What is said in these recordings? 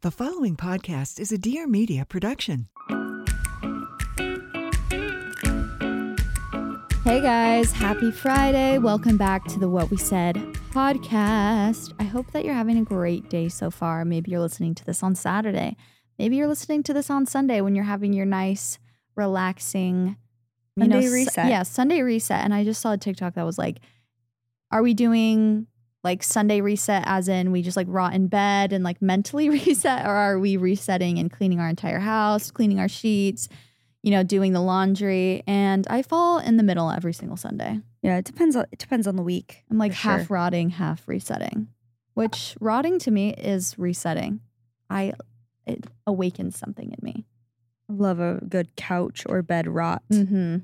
The following podcast is a Dear Media production. Hey guys, happy Friday. Welcome back to the What We Said podcast. I hope that you're having a great day so far. Maybe you're listening to this on Saturday. Maybe you're listening to this on Sunday when you're having your nice, relaxing you Sunday know, reset. yeah, Sunday reset. And I just saw a TikTok that was like, are we doing like Sunday reset as in we just like rot in bed and like mentally reset, or are we resetting and cleaning our entire house, cleaning our sheets, you know, doing the laundry? And I fall in the middle every single Sunday. Yeah, it depends on it depends on the week. I'm like half sure. rotting, half resetting, which rotting to me is resetting. I it awakens something in me. I love a good couch or bed rot Mm-hmm.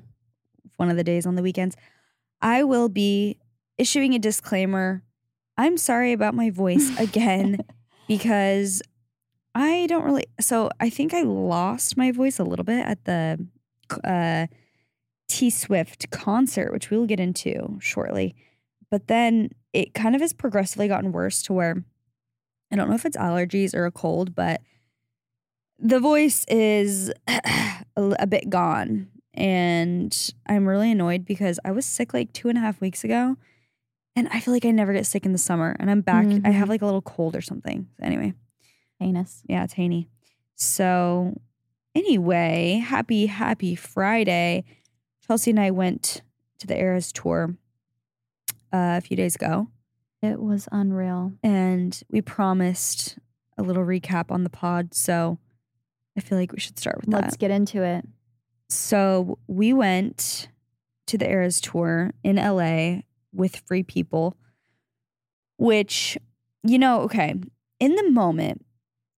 one of the days on the weekends. I will be issuing a disclaimer. I'm sorry about my voice again because I don't really so I think I lost my voice a little bit at the uh T Swift concert, which we'll get into shortly. But then it kind of has progressively gotten worse to where I don't know if it's allergies or a cold, but the voice is a, a bit gone. And I'm really annoyed because I was sick like two and a half weeks ago. And I feel like I never get sick in the summer. And I'm back. I have Mhm. like a little cold or something. Anyway, Anus. yeah, it's Haney. So, anyway, happy, happy Friday. Chelsey and I went to the Eras tour uh, a few days ago. It was unreal. and we promised a little recap on the pod. So I feel like we should start with that. Let's get into it. So we went to the Eras tour in LA with Free People, which, you know, okay, in the moment,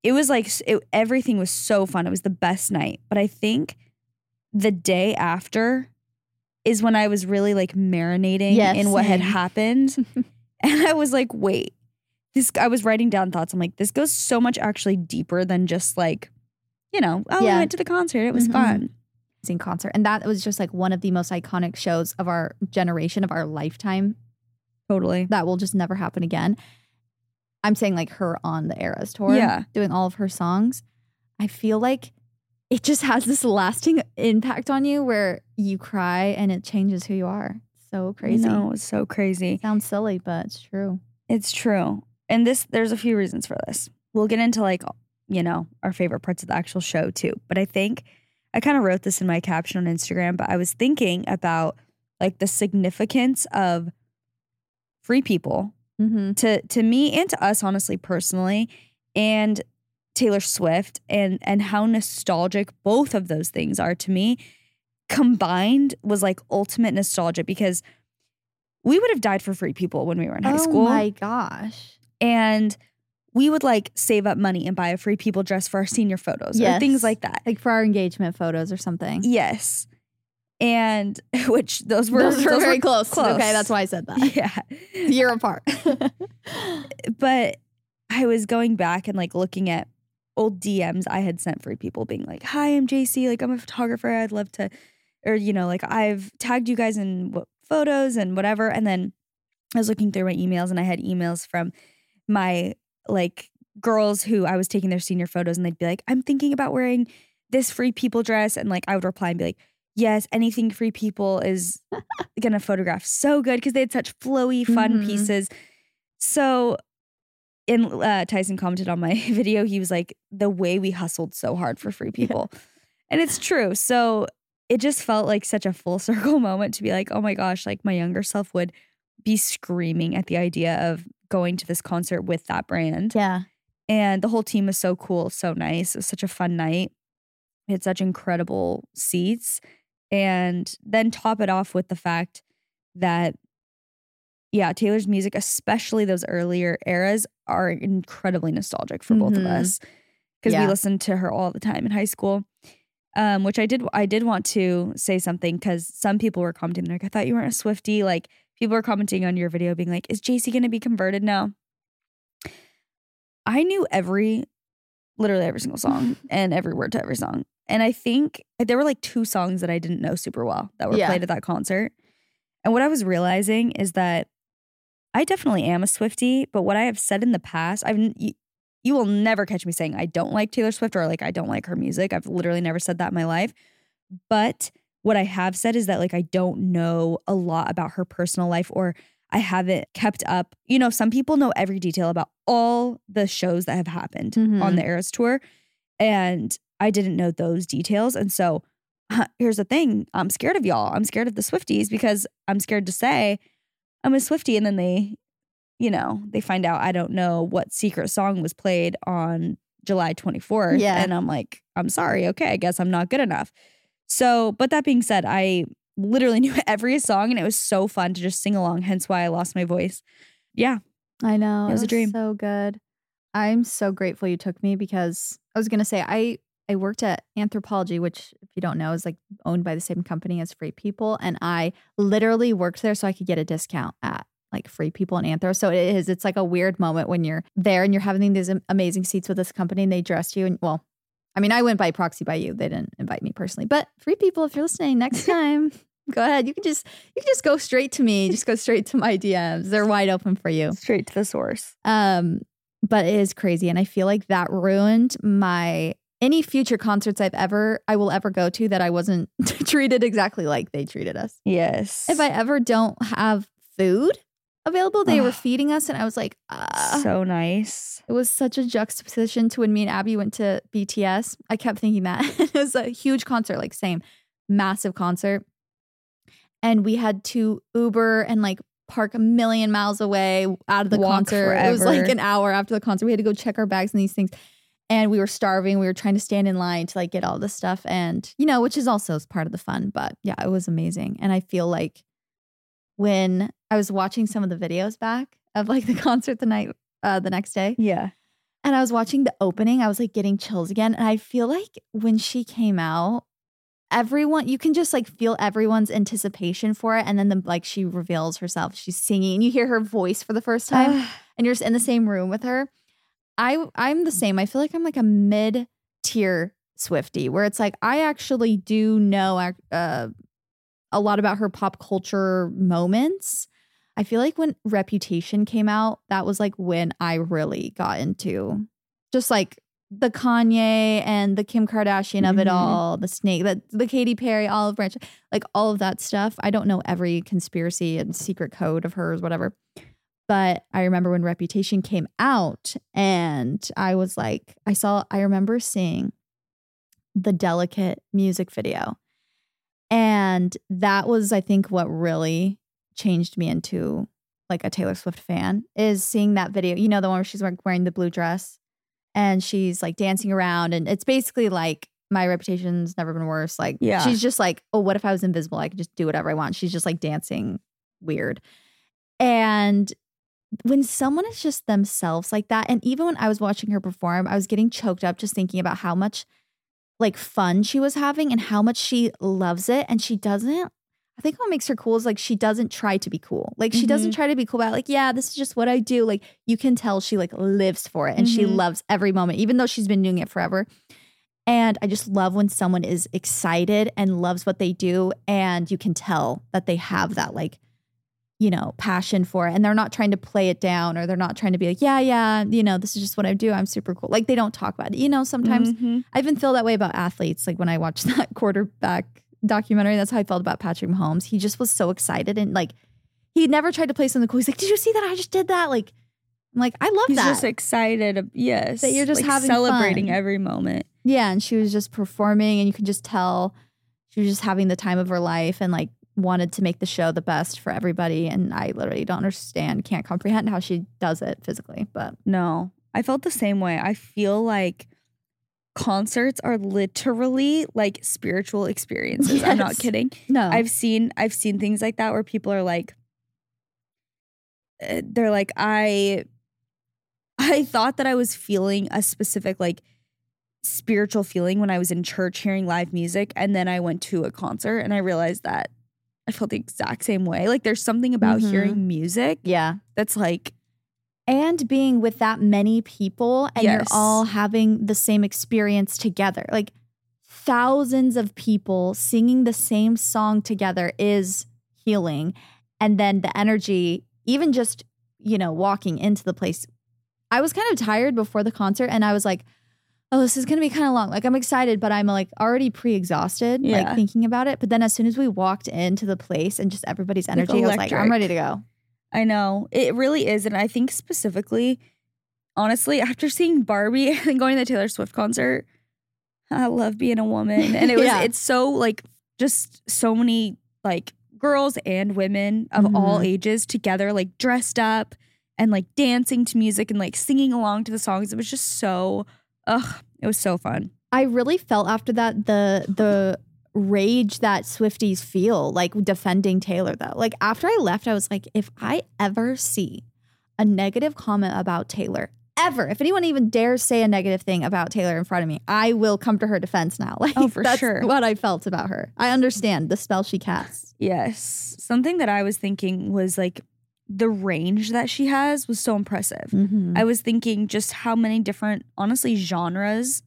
it was like it, everything was so fun. It was the best night. But I think the day after is when I was really like marinating Yeah, in what had happened. and I was like, wait, this, I was writing down thoughts. I'm like, this goes so much actually deeper than just like, you know, oh, Yeah. we went to the concert. It was Mhm. fun. Concert. And that was just like one of the most iconic shows of our generation, of our lifetime. Totally. That will just never happen again. I'm saying like her on the Eras tour. Yeah. Doing all of her songs. I feel like it just has this lasting impact on you where you cry and it changes who you are. So crazy. Know, it's so crazy. Sounds silly, but it's true. It's true. And this there's a few reasons for this. We'll get into like, you know, our favorite parts of the actual show too. But I think I kind of wrote this in my caption on Instagram, but I was thinking about like the significance of free people Mm-hmm. to to me and to us honestly personally and Taylor Swift and and how nostalgic both of those things are to me combined was like ultimate nostalgia because we would have died for free people when we were in high oh school my gosh. and we would like save up money and buy a free people dress for our senior photos or things like that. Like for our engagement photos or something. Yes. And which those were Those were very close. close. Okay, that's why I said that. Yeah. Year apart. but I was going back and like looking at old DMs I had sent for people being like, "Hi, I'm Jaci. Like I'm a photographer. I'd love to or you know, like I've tagged you guys in what photos and whatever." And then I was looking through my emails and I had emails from my like girls who I was taking their senior photos and they'd be like, "I'm thinking about wearing this free people dress." And like I would reply and be like, "Yes, anything free people is going to photograph so good because they had such flowy fun Mhm. pieces." So and uh, Tyson commented on my video. He was like, "The way we hustled so hard for free people," and it's true. So it just felt like such a full circle moment to be like, "Oh my gosh!" Like my younger self would be screaming at the idea of going to this concert with that brand. Yeah. And the whole team was so cool, so nice. It was such a fun night. We had such incredible seats. And then top it off with the fact that, yeah, Taylor's music, especially those earlier eras, are incredibly nostalgic for both of Mhm. us because Yeah. we listened to her all the time in high school. Um, which I did. I did want to say something because some people were commenting like, "I thought you weren't a Swifty." Like people were commenting on your video, being like, "Is Jaci going to be converted now?" I knew every, literally every single song and every word to every song. And I think there were like two songs that I didn't know super well that were Yeah. played at that concert. And what I was realizing is that I definitely am a Swifty, but what I have said in the past, I've you, you will never catch me saying I don't like Taylor Swift or like I don't like her music. I've literally never said that in my life. But what I have said is that like I don't know a lot about her personal life or I haven't kept up. You know, some people know every detail about all the shows that have happened Mhm. on the Eras tour. And I didn't know those details. And so here's the thing I'm scared of y'all. I'm scared of the Swifties because I'm scared to say I'm a Swifty. And then they, you know, they find out I don't know what secret song was played on July 24th. Yeah. And I'm like, I'm sorry. Okay. I guess I'm not good enough. So, but that being said, I literally knew every song and it was so fun to just sing along. Hence why I lost my voice. Yeah. I know. It was a dream. So good. I'm so grateful you took me because I was gonna say I I worked at Anthropologie, which if you don't know is like owned by the same company as Free People, and I literally worked there so I could get a discount at like Free People and Anthro. So it is. It's like a weird moment when you're there and you're having these amazing seats with this company and they dress you and well. I mean, I went by proxy by you. They didn't invite me personally. But free people, if you're listening next time, go ahead. You can just you can just go straight to me. Just go straight to my DMs. They're wide open for you. Straight to the source. Um, but it is crazy. And I feel like that ruined my any future concerts I've ever I will ever go to that I wasn't treated exactly like they treated us. Yes. If I ever don't have food available, they were feeding us and I was like, ah. so nice. It was such a juxtaposition to when me and Abby went to BTS. I kept thinking that. it was a huge concert, like same massive concert. And we had to Uber and like park a million miles away out of the Walk concert. It was like an hour after the concert. We had to go check our bags and these things. And we were starving. We were trying to stand in line to like get all this stuff. And, you know, which is also part of the fun. But yeah, it was amazing. And I feel like when I was watching some of the videos back of like the concert the night, uh, the next day, Yeah. and I was watching the opening, I was like getting chills again. And I feel like when she came out, everyone, you can just like feel everyone's anticipation for it. And then the, like she reveals herself, she's singing, and you hear her voice for the first time, and you're just in the same room with her. I I'm the same. I feel like I'm like a mid tier Swifty, where it's like I actually do know uh, a lot about her pop culture moments. I feel like when Reputation came out, that was like when I really got into just like the Kanye and the Kim Kardashian of it Mhm. all, the Snake, the the Katy Perry, Olive Branch, like all of that stuff. I don't know every conspiracy and secret code of hers, whatever. But I remember when Reputation came out, and I was like, I saw, I remember seeing the Delicate music video. And that was, I think, what really changed me into like a Taylor Swift fan is seeing that video. You know, the one where she's wearing- the blue dress and she's like dancing around. And it's basically like, my reputation's never been worse. Like, Yeah. she's just like, oh, what if I was invisible? I could just do whatever I want. She's just like dancing weird. And when someone is just themselves like that, and even when I was watching her perform, I was getting choked up just thinking about how much like fun she was having and how much she loves it. And she doesn't, I think what makes her cool is like she doesn't try to be cool. Like she doesn't try to be cool about like, yeah, this is just what I do. Like you can tell she like lives for it and she Mhm. loves every moment, even though she's been doing it forever. And I just love when someone is excited and loves what they do. And you can tell that they have that like, you know, passion for it. And they're not trying to play it down or they're not trying to be like, yeah, yeah, you know, this is just what I do. I'm super cool. Like they don't talk about it. You know, sometimes Mhm. I even feel that way about athletes. Like when I watch that quarterback documentary, that's how I felt about Patrick Mahomes. He just was so excited and like he never tried to play something cool. He's like, Did you see that? I just did that. Like, I'm like, I love that. He's just excited. Yes. That you're just like, having celebrating fun. every moment. yeah, and she was just performing, and you could just tell she was just having the time of her life, and like wanted to make the show the best for everybody. And I literally don't understand, can't comprehend how she does it physically, but No, I felt the same way. I feel like concerts are literally like spiritual experiences. I'm not kidding. no, I've seen I've seen things like that where people are like uh, they're like I I thought that I was feeling a specific like spiritual feeling when I was in church hearing live music and then I went to a concert and I realized that I felt the exact same way. Like there's something about Mhm. hearing music yeah. that's like and being with that many people and you're all having the same experience together. Like thousands of people singing the same song together is healing. And then the energy even just you know walking into the place i was kind of tired before the concert and i was like oh this is going to be kind of long. Like i'm excited but i'm like already pre-exhausted Yeah. like thinking about it. But then as soon as we walked into the place and just everybody's Like energy i was like i'm ready to go I know. It really is. And I think specifically, honestly, after seeing Barbie and going to the Taylor Swift concert, I love being a woman. And it was Yeah. it's so like just so many like girls and women of all Mhm. ages together, like dressed up and like dancing to music and like singing along to the songs. It was just so ugh, it was so fun. I really felt after that the the rage that Swifties feel like defending Taylor though. Like after I left, I was like, if I ever see a negative comment about Taylor, ever, if anyone even dares say a negative thing about Taylor in front of me, I will come to her defense now. Like Oh, for that's sure. what I felt about her. I understand the spell she casts. Yes. Something that I was thinking was like the range that she has was so impressive. Mm-hmm. I was thinking just how many different, honestly, genres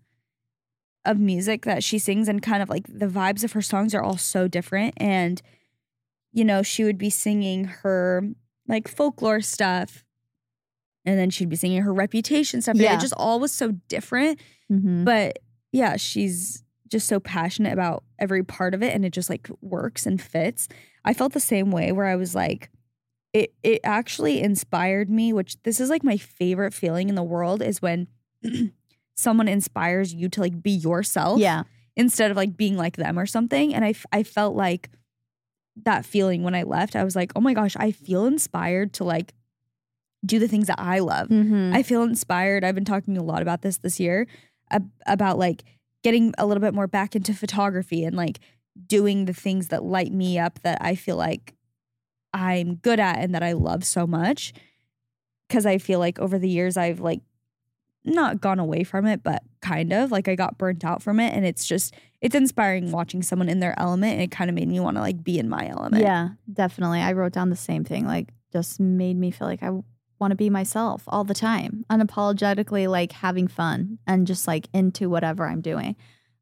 of music that she sings and kind of like the vibes of her songs are all so different. And, you know, she would be singing her like folklore stuff and then she'd be singing her reputation stuff. Yeah. It just all was so different. Mhm. But yeah, she's just so passionate about every part of it and it just like works and fits. I felt the same way where I was like, it it actually inspired me, which this is like my favorite feeling in the world is when someone inspires you to like be yourself Yeah. instead of like being like them or something. And I, I felt like that feeling when I left. I was like, oh my gosh, I feel inspired to like do the things that I love. Mhm. I feel inspired. I've been talking a lot about this this year ab- about like getting a little bit more back into photography and like doing the things that light me up that I feel like I'm good at and that I love so much. Cause I feel like over the years I've like not gone away from it, but kind of like I got burnt out from it. And it's just, it's inspiring watching someone in their element. And it kind of made me want to like be in my element. Yeah, definitely. I wrote down the same thing. Like, just made me feel like I want to be myself all the time, unapologetically, like having fun and just like into whatever I'm doing.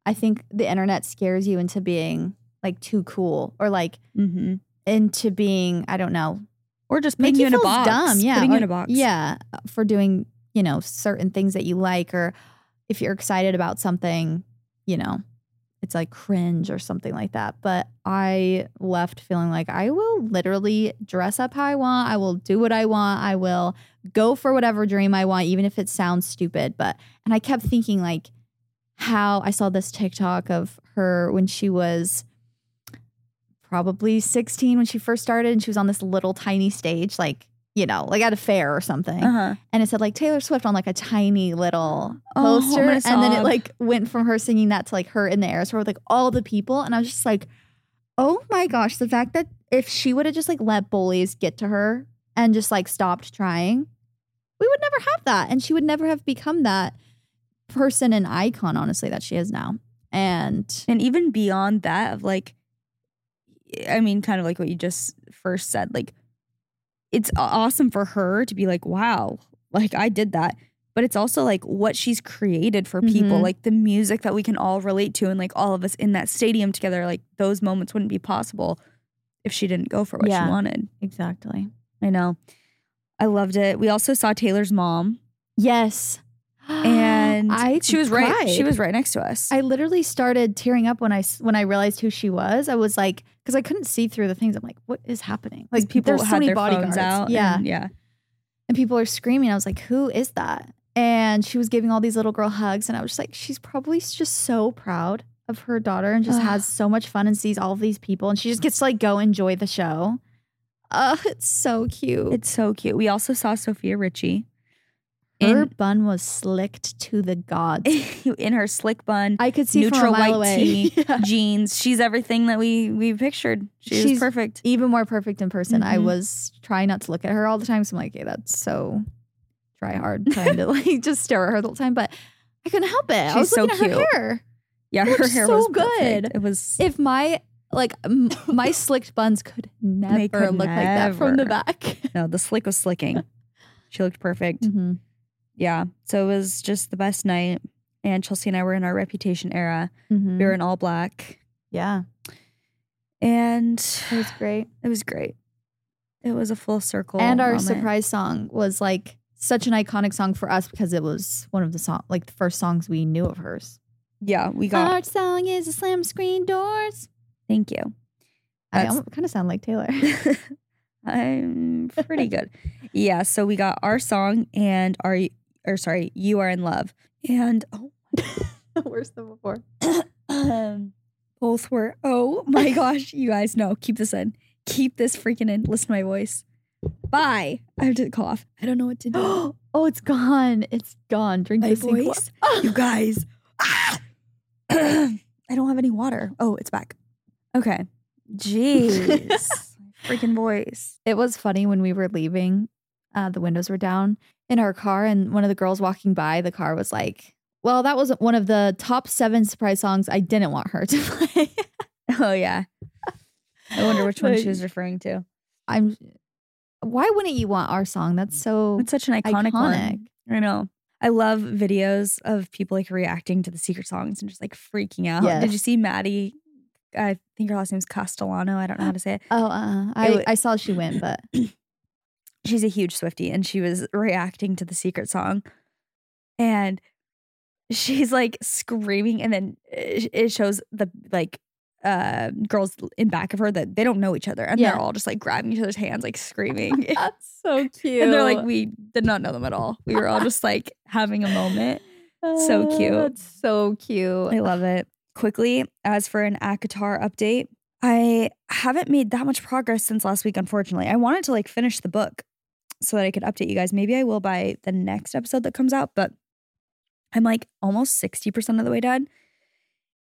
I think the internet scares you into being like too cool or like Mm-hmm. into being, I don't know, Or just putting you, in a box. dumb. Yeah, Putting you in a box. Yeah, for doing you know certain things that you like, or if you're excited about something, you know, it's like cringe or something like that. But I left feeling like I will literally dress up how I want. I will do what I want. I will go for whatever dream I want, even if it sounds stupid. But and I kept thinking like how I saw this TikTok of her when she was probably 16 when she first started and she was on this little tiny stage like you know like at a fair or something. Uh-huh. and it said like Taylor Swift on like a tiny little Oh, poster. Gonna and then it like went from her singing that to like her in the air. So with like all the people. And I was just like oh my gosh the fact that if she would have just like let bullies get to her and just like stopped trying we would never have that. And she would never have become that person and icon honestly that she is now. And And even beyond that, of like, I mean, kind of like what you just first said, like, it's awesome for her to be like, wow, like I did that. But it's also like what she's created for people, Mhm. like the music that we can all relate to, and like all of us in that stadium together. Like those moments wouldn't be possible if she didn't go for what Yeah. she wanted. exactly I know. I loved it. We also saw Taylor's mom, yes and I she was right. She was right next to us. I literally started tearing up when I when I realized who she was. I was like, because I couldn't see through the things. I'm like, what is happening? Like people there's so had many their bodyguards. phones out. Yeah, and- yeah. and people are screaming. I was like, who is that? And she was giving all these little girl hugs. And I was just like, she's probably just so proud of her daughter and just Ugh. has so much fun and sees all of these people. And she just gets to like go enjoy the show. Uh, it's so cute. It's so cute. We also saw Sofia Richie her bun was slicked to the gods. in her slick bun, I could see neutral from a mile white away. tee, Yeah. jeans. She's everything that we we pictured. She's, She's- perfect. Even more perfect in person. I Mhm. was trying not to look at her all the time. So I'm like, hey, that's so try hard trying to like just stare at her the whole time. But I couldn't help it. I She's was so looking at her cute. hair. Yeah, her hair so was good. perfect. It was If my like m- my slicked buns could never could look like that from the back. no, the slick was slicking. She looked perfect. Mhm. Yeah. So it was just the best night. And Chelsey and I were in our reputation era. Mhm. We were in all black. Yeah, And it was great. it was great. It was a full circle. and our moment. surprise song was like such an iconic song for us because it was one of the song like the first songs we knew of hers. Yeah, we got Our song is the slam screen doors. thank you. I That's- kind of sound like Taylor. I'm pretty good. yeah, so we got our song and our or sorry, you are in love. And oh Worse than before. um, both were oh my gosh, you guys know. Keep this in. Keep this freaking in. Listen to my voice. Bye. I have to cough. I don't know what to do. oh, it's gone. It's gone. Drink my this voice. you guys. Ah! I don't have any water. Oh, it's back. Okay. Jeez. Freaking voice. It was funny when we were leaving. Uh, the windows were down in our car, and one of the girls walking by the car was like, "Well, that was one of the top seven surprise songs I didn't want her to play." Oh yeah. I wonder which one she was referring to. I'm. Why wouldn't you want our song? That's so It's such an iconic, iconic. one. I know. I love videos of people like reacting to the secret songs and just like freaking out. Did you see Maddie? I think her last name's Castellano. I don't know how to say it. Oh, uh, I I saw she win, but She's a huge Swifty and she was reacting to the secret song. And she's like screaming and then it it shows the like uh girls in back of her that they don't know each other and Yeah. they're all just like grabbing each other's hands like screaming. that's so cute. And they're like, we did not know them at all. We were all just like having a moment. so cute. That's so cute. I love it. Quickly, as for an ACOTAR update, I haven't made that much progress since last week, unfortunately. I wanted to like finish the book so that I could update you guys. Maybe I will by the next episode that comes out, but I'm like almost 60% of the way done.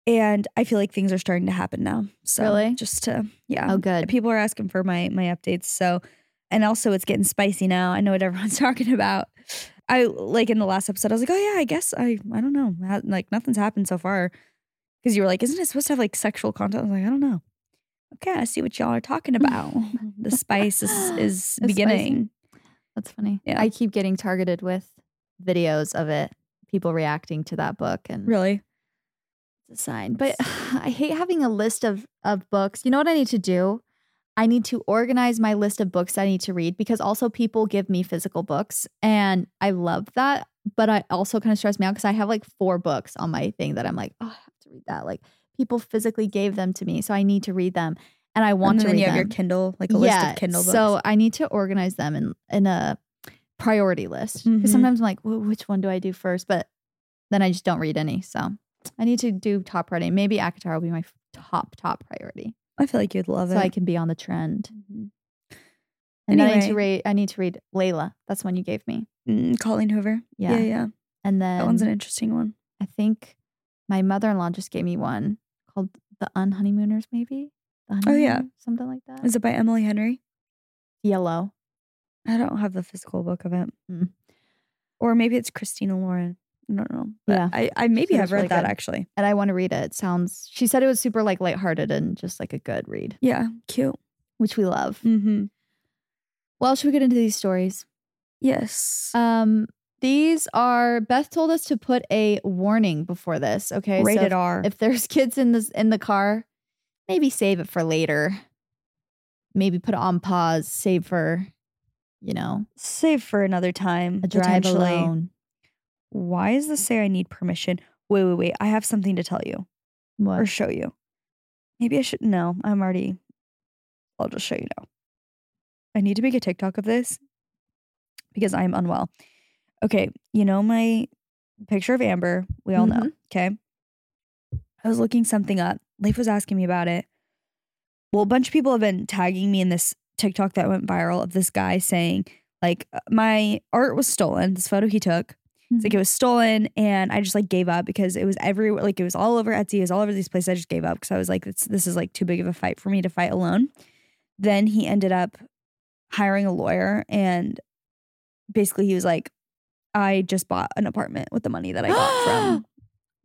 And I feel like things are starting to happen now. So Really? just to yeah. Oh, good. People are asking for my my updates. So and also it's getting spicy now. I know what everyone's talking about. I like in the last episode, I was like, oh yeah, I guess I I don't know. Like nothing's happened so far. Because you were like, isn't it supposed to have like sexual content? I was like, I don't know. Okay, I see what y'all are talking about. the spice is is beginning. That's funny. Yeah. I keep getting targeted with videos of it, people reacting to that book, and Really? it's a sign. But I hate having a list of of books. You know what I need to do? I need to organize my list of books I need to read because also people give me physical books, and I love that. But I also kind of stress me out because I have like four books on my thing that I'm like, oh, I have to read that. Like people physically gave them to me, so I need to read them, and I want and to then read you them. have your Kindle, like a list of Kindle books. So I need to organize them in in a priority list because Mhm. sometimes I'm like, well, which one do I do first? But then I just don't read any. So I need to do top priority. Maybe ACOTAR will be my top top priority, I feel like you'd love so it. So I can be on the trend. Mhm. And then I need to Anyway. read. I need to read Layla. That's one you gave me. Mm, Colleen Hoover. Yeah. yeah, yeah. And then That one's an interesting one. I think my mother in law just gave me one called The Unhoneymooners. Maybe. Oh, yeah. Something like that. Is it by Emily Henry? Yellow. I don't have the physical book of it. Mm. Or maybe it's Christina Lauren. I don't know. But Yeah. I, I maybe have read really that good. actually. and I want to read it. It sounds. She said it was super like lighthearted and just like a good read, Yeah, cute. which we love. Mm-hmm. Well, should we get into these stories? Yes. Um, these are Beth told us to put a warning before this. Okay, so Rated if, R. if there's kids in this in the car, maybe save it for later. Maybe put it on pause, save for, you know, Save for another time. a drive alone. Why does this say I need permission? Wait, wait, wait. I have something to tell you What? or show you. Maybe I should. No, I'm already. I'll just show you now. I need to make a TikTok of this because I'm unwell. Okay, you know my picture of Amber. We all know. Mhm. Okay. I was looking something up. Leif was asking me about it. Well, a bunch of people have been tagging me in this TikTok that went viral of this guy saying, like, uh, my art was stolen. This photo he took. It's like it was stolen, and I just like gave up because it was everywhere. Like it was all over Etsy, it was all over these places. I just gave up because I was like, this, this is like too big of a fight for me to fight alone. Then he ended up hiring a lawyer, and basically he was like, I just bought an apartment with the money that I got from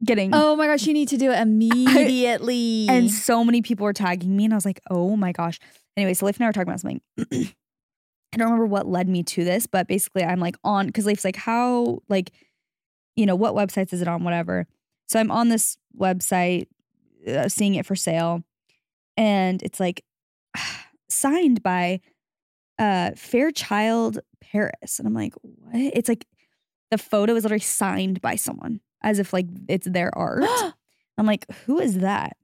getting. Oh my gosh, you need to do it immediately. And so many people were tagging me, and I was like, oh my gosh. Anyway, so Leif and I were talking about something. I don't remember what led me to this, but basically, I'm like on because Leif's like, how, like, you know, what websites is it on, whatever. So I'm on this website, uh, seeing it for sale, and it's like signed by uh Fairchild Paris, and I'm like, what? It's like the photo is literally signed by someone, as if like it's their art. I'm like, who is that?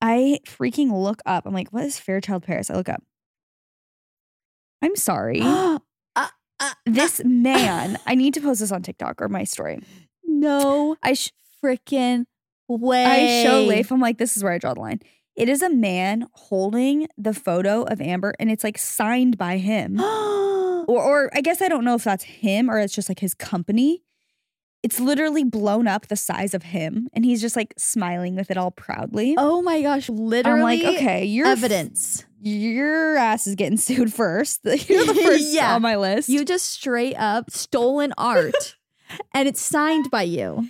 I freaking look up. I'm like, what is Fairchild Paris? I look up. I'm sorry. Uh, uh, uh, uh, this man, I need to post this on TikTok or my story. no I sh- freaking way. I show Leif. I'm like, this is where I draw the line. It is a man holding the photo of Amber, and it's like signed by him. or, or I guess I don't know if that's him or it's just like his company. It's literally blown up the size of him, and he's just like smiling with it all proudly. oh my gosh, literally I'm like, okay, you're f- evidence. your ass is getting sued first. You're the first Yeah. on my list. You just straight up stolen art and it's signed by you.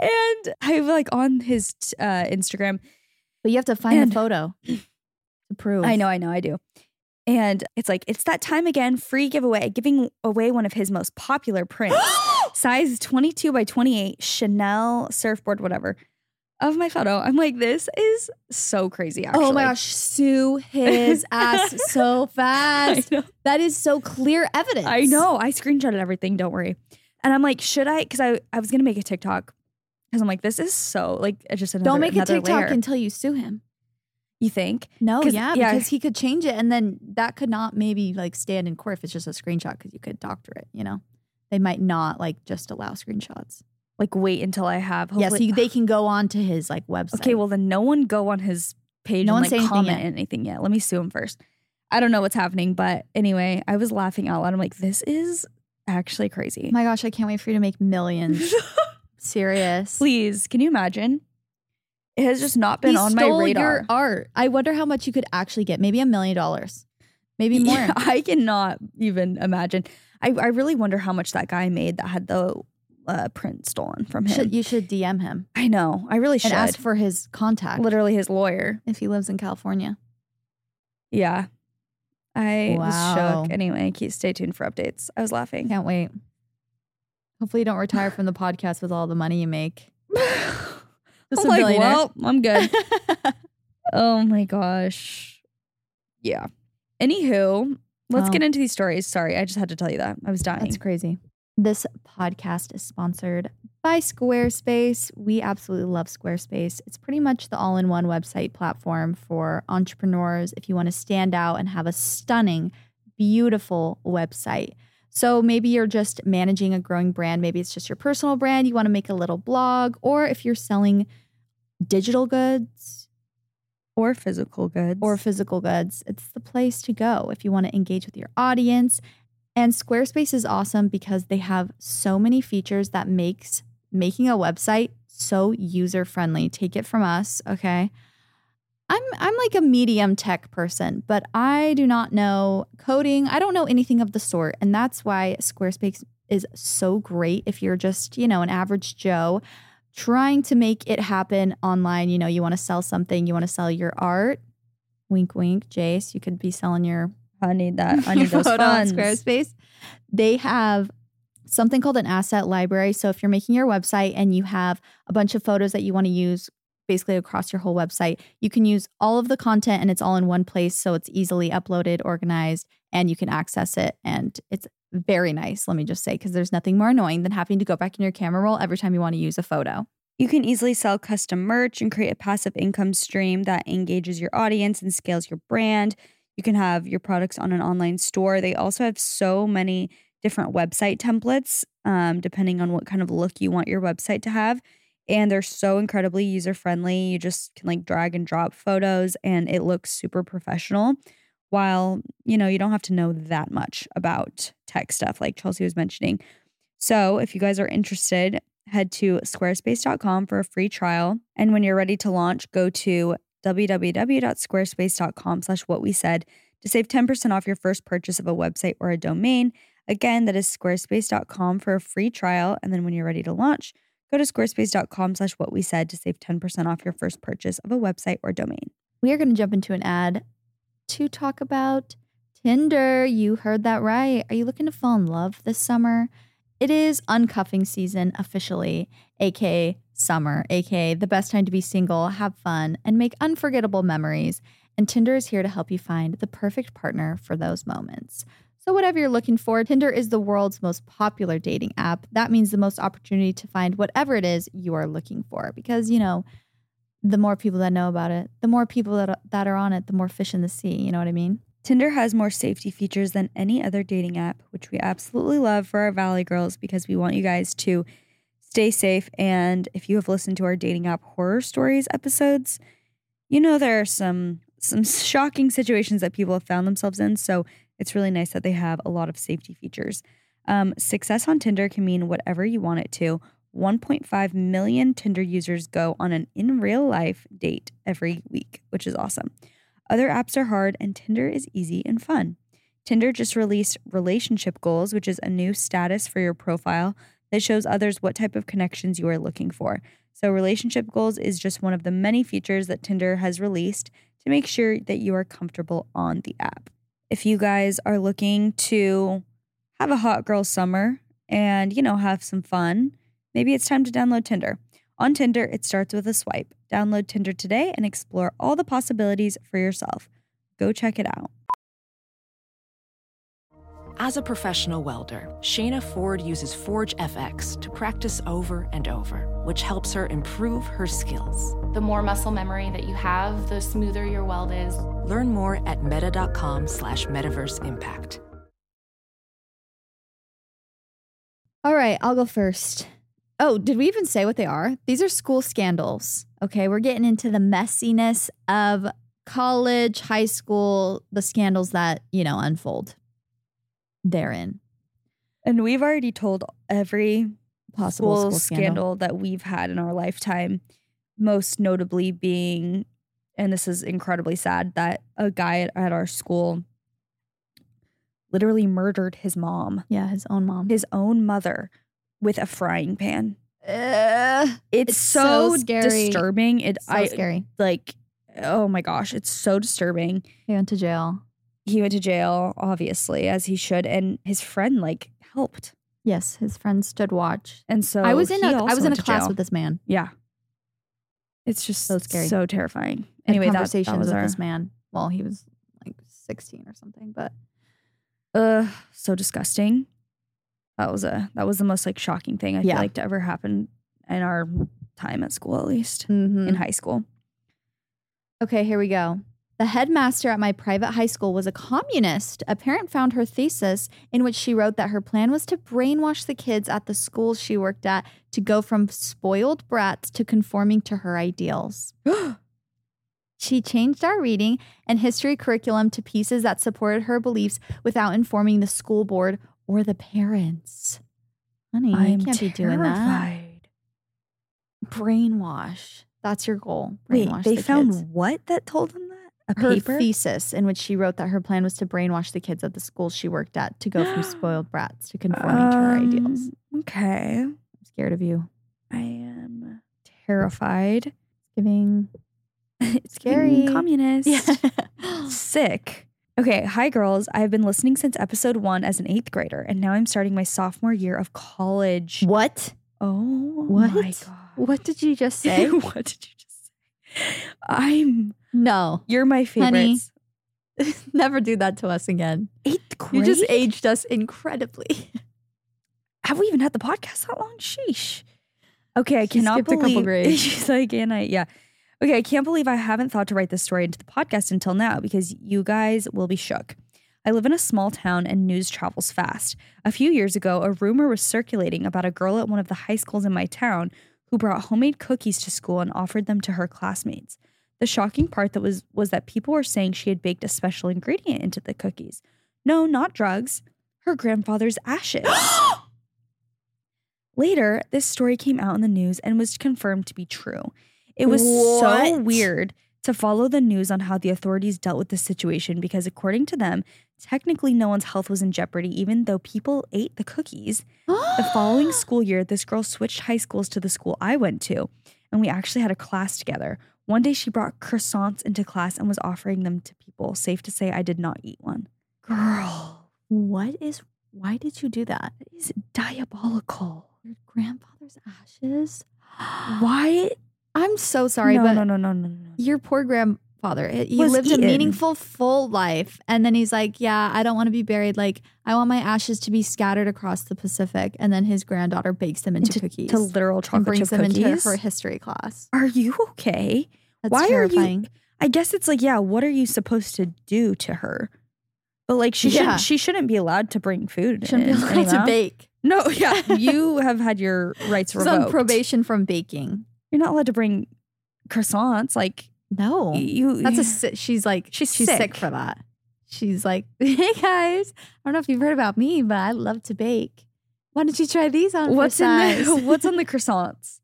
and I like on his uh, Instagram. But you have to find And- the photo to prove. I know, I know, I do. And it's like it's that time again. Free giveaway, giving away one of his most popular prints, size 22 by 28, Chanel surfboard, whatever, of my photo. I'm like, this is so crazy. Actually, Oh my gosh, sue his ass so fast. That is so clear evidence. I know. I screenshotted everything. Don't worry. And I'm like, should I? Because I, I was gonna make a TikTok because I'm like, this is so like it's just another, Don't make a TikTok layer. until you sue him. you think? No, yeah, yeah. because he could change it and then that could not maybe like stand in court if it's just a screenshot because you could doctor it, you know? They might not like just allow screenshots. Like, wait until I have. Yes, hopefully- they can go on to his like website. Okay, well then no one go on his page No and one like say anything comment yet. anything yet. Let me sue him first. I don't know what's happening, but anyway, I was laughing out loud. I'm like, this is actually crazy. my gosh, I can't wait for you to make millions. Serious. Please, can you imagine? It has just not been he on my radar. art. I wonder how much you could actually get. Maybe a million dollars. Maybe more. Yeah, I cannot even imagine. I, I really wonder how much that guy made that had the uh, print stolen from him. Should, you should DM him I know. I really should. and ask for his contact Literally his lawyer. if he lives in California. Yeah. I Wow. was shook. Anyway, keep stay tuned for updates. I was laughing. Can't wait. Hopefully, you don't retire from the podcast with all the money you make. Just I'm like, well, I'm good. oh my gosh. Yeah. Anywho, let's get um, into these stories. Sorry, I just had to tell you that. I was dying. That's crazy. This podcast is sponsored by Squarespace. We absolutely love Squarespace. It's pretty much the all in one website platform for entrepreneurs if you want to stand out and have a stunning, beautiful website. So maybe you're just managing a growing brand, maybe it's just your personal brand, you want to make a little blog, or if you're selling digital goods or physical goods. or physical goods, it's the place to go if you want to engage with your audience. And Squarespace is awesome because they have so many features that makes making a website so user friendly. Take it from us, okay? I'm I'm like a medium tech person, but I do not know coding. I don't know anything of the sort, and that's why Squarespace is so great if you're just, you know, an average Joe trying to make it happen online. You know, you want to sell something, you want to sell your art. Wink, wink, Jace. You could be selling your I need that. I need those on funds. Squarespace. They have something called an asset library. So if you're making your website and you have a bunch of photos that you want to use basically across your whole website, you can use all of the content and it's all in one place. So it's easily uploaded, organized, and you can access it. And it's very nice, let me just say, because there's nothing more annoying than having to go back in your camera roll every time you want to use a photo. You can easily sell custom merch and create a passive income stream that engages your audience and scales your brand. You can have your products on an online store. They also have so many different website templates, um, depending on what kind of look you want your website to have. And they're so incredibly user friendly. You just can like drag and drop photos and it looks super professional. While, you know, you don't have to know that much about tech stuff like Chelsey was mentioning. So if you guys are interested, head to squarespace.com for a free trial. And when you're ready to launch, go to www.squarespace.com slash what we said to save 10% off your first purchase of a website or a domain. Again, that is squarespace.com for a free trial. And then when you're ready to launch, go to squarespace.com slash what we said to save 10% off your first purchase of a website or domain. We are going to jump into an ad to talk about Tinder. You heard that right. Are you looking to fall in love this summer? It is uncuffing season officially, aka summer, aka the best time to be single, have fun, and make unforgettable memories. And Tinder is here to help you find the perfect partner for those moments. So, whatever you're looking for, Tinder is the world's most popular dating app. That means the most opportunity to find whatever it is you are looking for because, you know, the more people that know about it, the more people that, that are on it, the more fish in the sea. You know what I mean? Tinder has more safety features than any other dating app, which we absolutely love for our Valley girls because we want you guys to stay safe. And if you have listened to our dating app horror stories episodes, you know there are some some shocking situations that people have found themselves in. So it's really nice that they have a lot of safety features. Um, success on Tinder can mean whatever you want it to. 1.5 million Tinder users go on an in real life date every week, which is awesome. Other apps are hard, and Tinder is easy and fun. Tinder just released Relationship Goals, which is a new status for your profile that shows others what type of connections you are looking for. So, Relationship Goals is just one of the many features that Tinder has released to make sure that you are comfortable on the app. If you guys are looking to have a hot girl summer and, you know, have some fun, maybe it's time to download Tinder. On Tinder, it starts with a swipe. Download Tinder today and explore all the possibilities for yourself. Go check it out. As a professional welder, Shayna Ford uses Forge FX to practice over and over, which helps her improve her skills. The more muscle memory that you have, the smoother your weld is. Learn more at meta.com slash metaverse impact. All right, I'll go first. Oh, did we even say what they are? These are school scandals. Okay, we're getting into the messiness of college, high school, the scandals that, you know, unfold therein. And we've already told every Possible school, school scandal. scandal. that we've had in our lifetime, most notably being, and this is incredibly sad, that a guy at, at our school literally murdered his mom, Yeah, his own mom. his own mother, with a frying pan. Ugh, It's, It's so, so disturbing. It so I scary. like oh my gosh, it's so disturbing. He went to jail. He went to jail, obviously, as he should, and his friend like helped. Yes, his friend stood watch. And so I was in a I was in a class jail. with this man. Yeah. It's just So scary. So terrifying. Anyway, that, that conversations was with our, this man. Well, he was like 16 or something, but uh so disgusting. That was a that was the most like shocking thing I Yeah. feel like to ever happen in our time at school at least. Mhm. In high school. Okay, here we go. The headmaster at my private high school was a communist. A parent found her thesis in which she wrote that her plan was to brainwash the kids at the school she worked at to go from spoiled brats to conforming to her ideals. She changed our reading and history curriculum to pieces that supported her beliefs without informing the school board or the parents. Honey, you can't be doing that. Brainwash. That's your goal. Wait, Brainwash they the found kids. what that told them that? A her paper? thesis in which she wrote that her plan was to brainwash the kids at the school she worked at to go from spoiled brats to conforming to her ideals. Um, Okay. I'm scared of you. I am terrified. Giving it's Scary. giving communist. yeah. Sick. Okay, hi girls. I've been listening since episode one as an eighth grader, and now I'm starting my sophomore year of college. what? Oh What? my god! What did you just say? what did you just say? I'm. no. You're my Honey. favorites. Never do that to us again. Eighth grade. You just aged us incredibly. Have we even had the podcast that long? Sheesh. Okay, I She cannot skipped a believe couple grades. She's like, and I, yeah. Okay, I can't believe I haven't thought to write this story into the podcast until now because you guys will be shook. I live in a small town and news travels fast. A few years ago, a rumor was circulating about a girl at one of the high schools in my town who brought homemade cookies to school and offered them to her classmates. The shocking part that was was that people were saying she had baked a special ingredient into the cookies. No, not drugs. Her grandfather's ashes. Later, this story came out in the news and was confirmed to be true. It was so weird to follow the news on how the authorities dealt with the situation because, according to them, technically no one's health was in jeopardy, even though people ate the cookies. The following school year, this girl switched high schools to the school I went to, and we actually had a class together. One day, she brought croissants into class and was offering them to people. Safe to say, I did not eat one. Girl, What is? Why did you do that? that is diabolical. Your grandfather's ashes. Why? I'm so sorry, no, but no, no, no, no, no. your poor grandfather. He Was lived a meaningful, full life, and then he's like, "Yeah, I don't want to be buried. Like, I want my ashes to be scattered across the Pacific." And then his granddaughter bakes them into Into- cookies to literal and chocolate brings chip them cookies. into her history class. Are you okay? That's Why are you- I guess it's like, yeah, what are you supposed to do to her? But like, she Yeah. shouldn't. She shouldn't be allowed to bring food. She shouldn't be in allowed any to bake. No, yeah, you have had your rights She's revoked. on probation from baking. You're not allowed to bring croissants. Like No, you, that's a. si- She's like She's she's sick. sick. for that. She's like, hey guys, I don't know if you've heard about me, but I love to bake. Why don't you try these on? for what's in size?" the, what's on the croissants?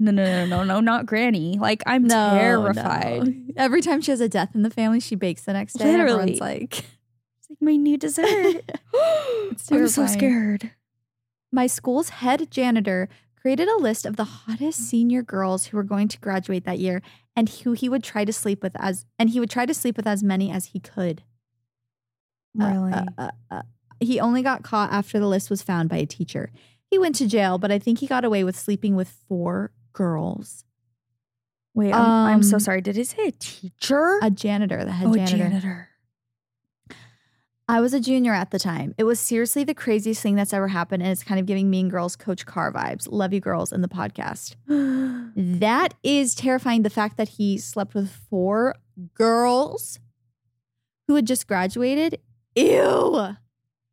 No, no, no, no, no, not Granny. Like I'm No, terrified. no. Every time she has a death in the family, she bakes the next day. and Everyone's Literally. like, It's like my new dessert. I'm so terrifying. scared. my school's head janitor created a list of the hottest senior girls who were going to graduate that year and who he would try to sleep with as and he would try to sleep with as many as he could. Uh, Really? uh, uh, uh, he only got caught after the list was found by a teacher. He went to jail, but I think he got away with sleeping with four girls. Wait, I'm, I'm so Um, sorry. Did he say a teacher? A janitor, the head oh, a janitor. janitor. I was a junior at the time. It was seriously the craziest thing that's ever happened, and it's kind of giving Mean Girls Coach Carr vibes. Love you, girls, in the podcast. That is terrifying. The fact that he slept with four girls who had just graduated. Ew.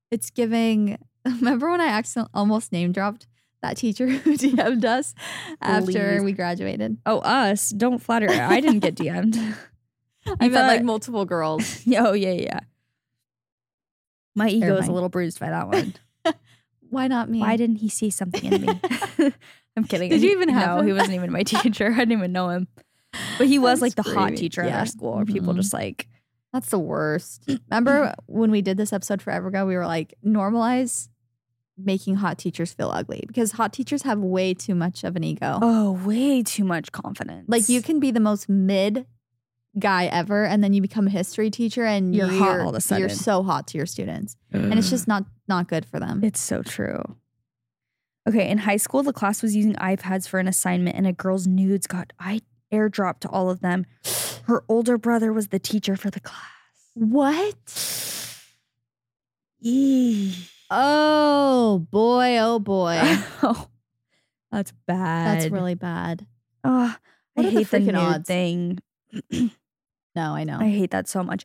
It's giving. Remember when I accidentally almost name dropped that teacher who DM'd us after Please. we graduated? Oh, us. Don't flatter. I didn't get DM'd. I meant like multiple girls. oh, yeah, yeah. My ego is a little bruised by that one. Why not me? Why didn't he see something in me? I'm kidding. Did you even have No, he wasn't even my teacher. I didn't even know him. But he was like the That's hot teacher at our school, where people Mhm. just like, That's the worst. Remember when we did this episode forever ago? We were like, normalize making hot teachers feel ugly because hot teachers have way too much of an ego. oh, way too much confidence. Like you can be the most mid guy ever, and then you become a history teacher, and You're you're, hot all of a sudden. You're so hot to your students, and it's just not not good for them. It's so true. Okay, in high school, the class was using iPads for an assignment, and a girl's nudes got I airdropped to all of them. Her older brother was the teacher for the class. what? Eee. Oh boy! Oh boy! oh, that's bad. That's really bad. Oh, What I the hate the, freaking nude odds? thing. No, I know. I hate that so much.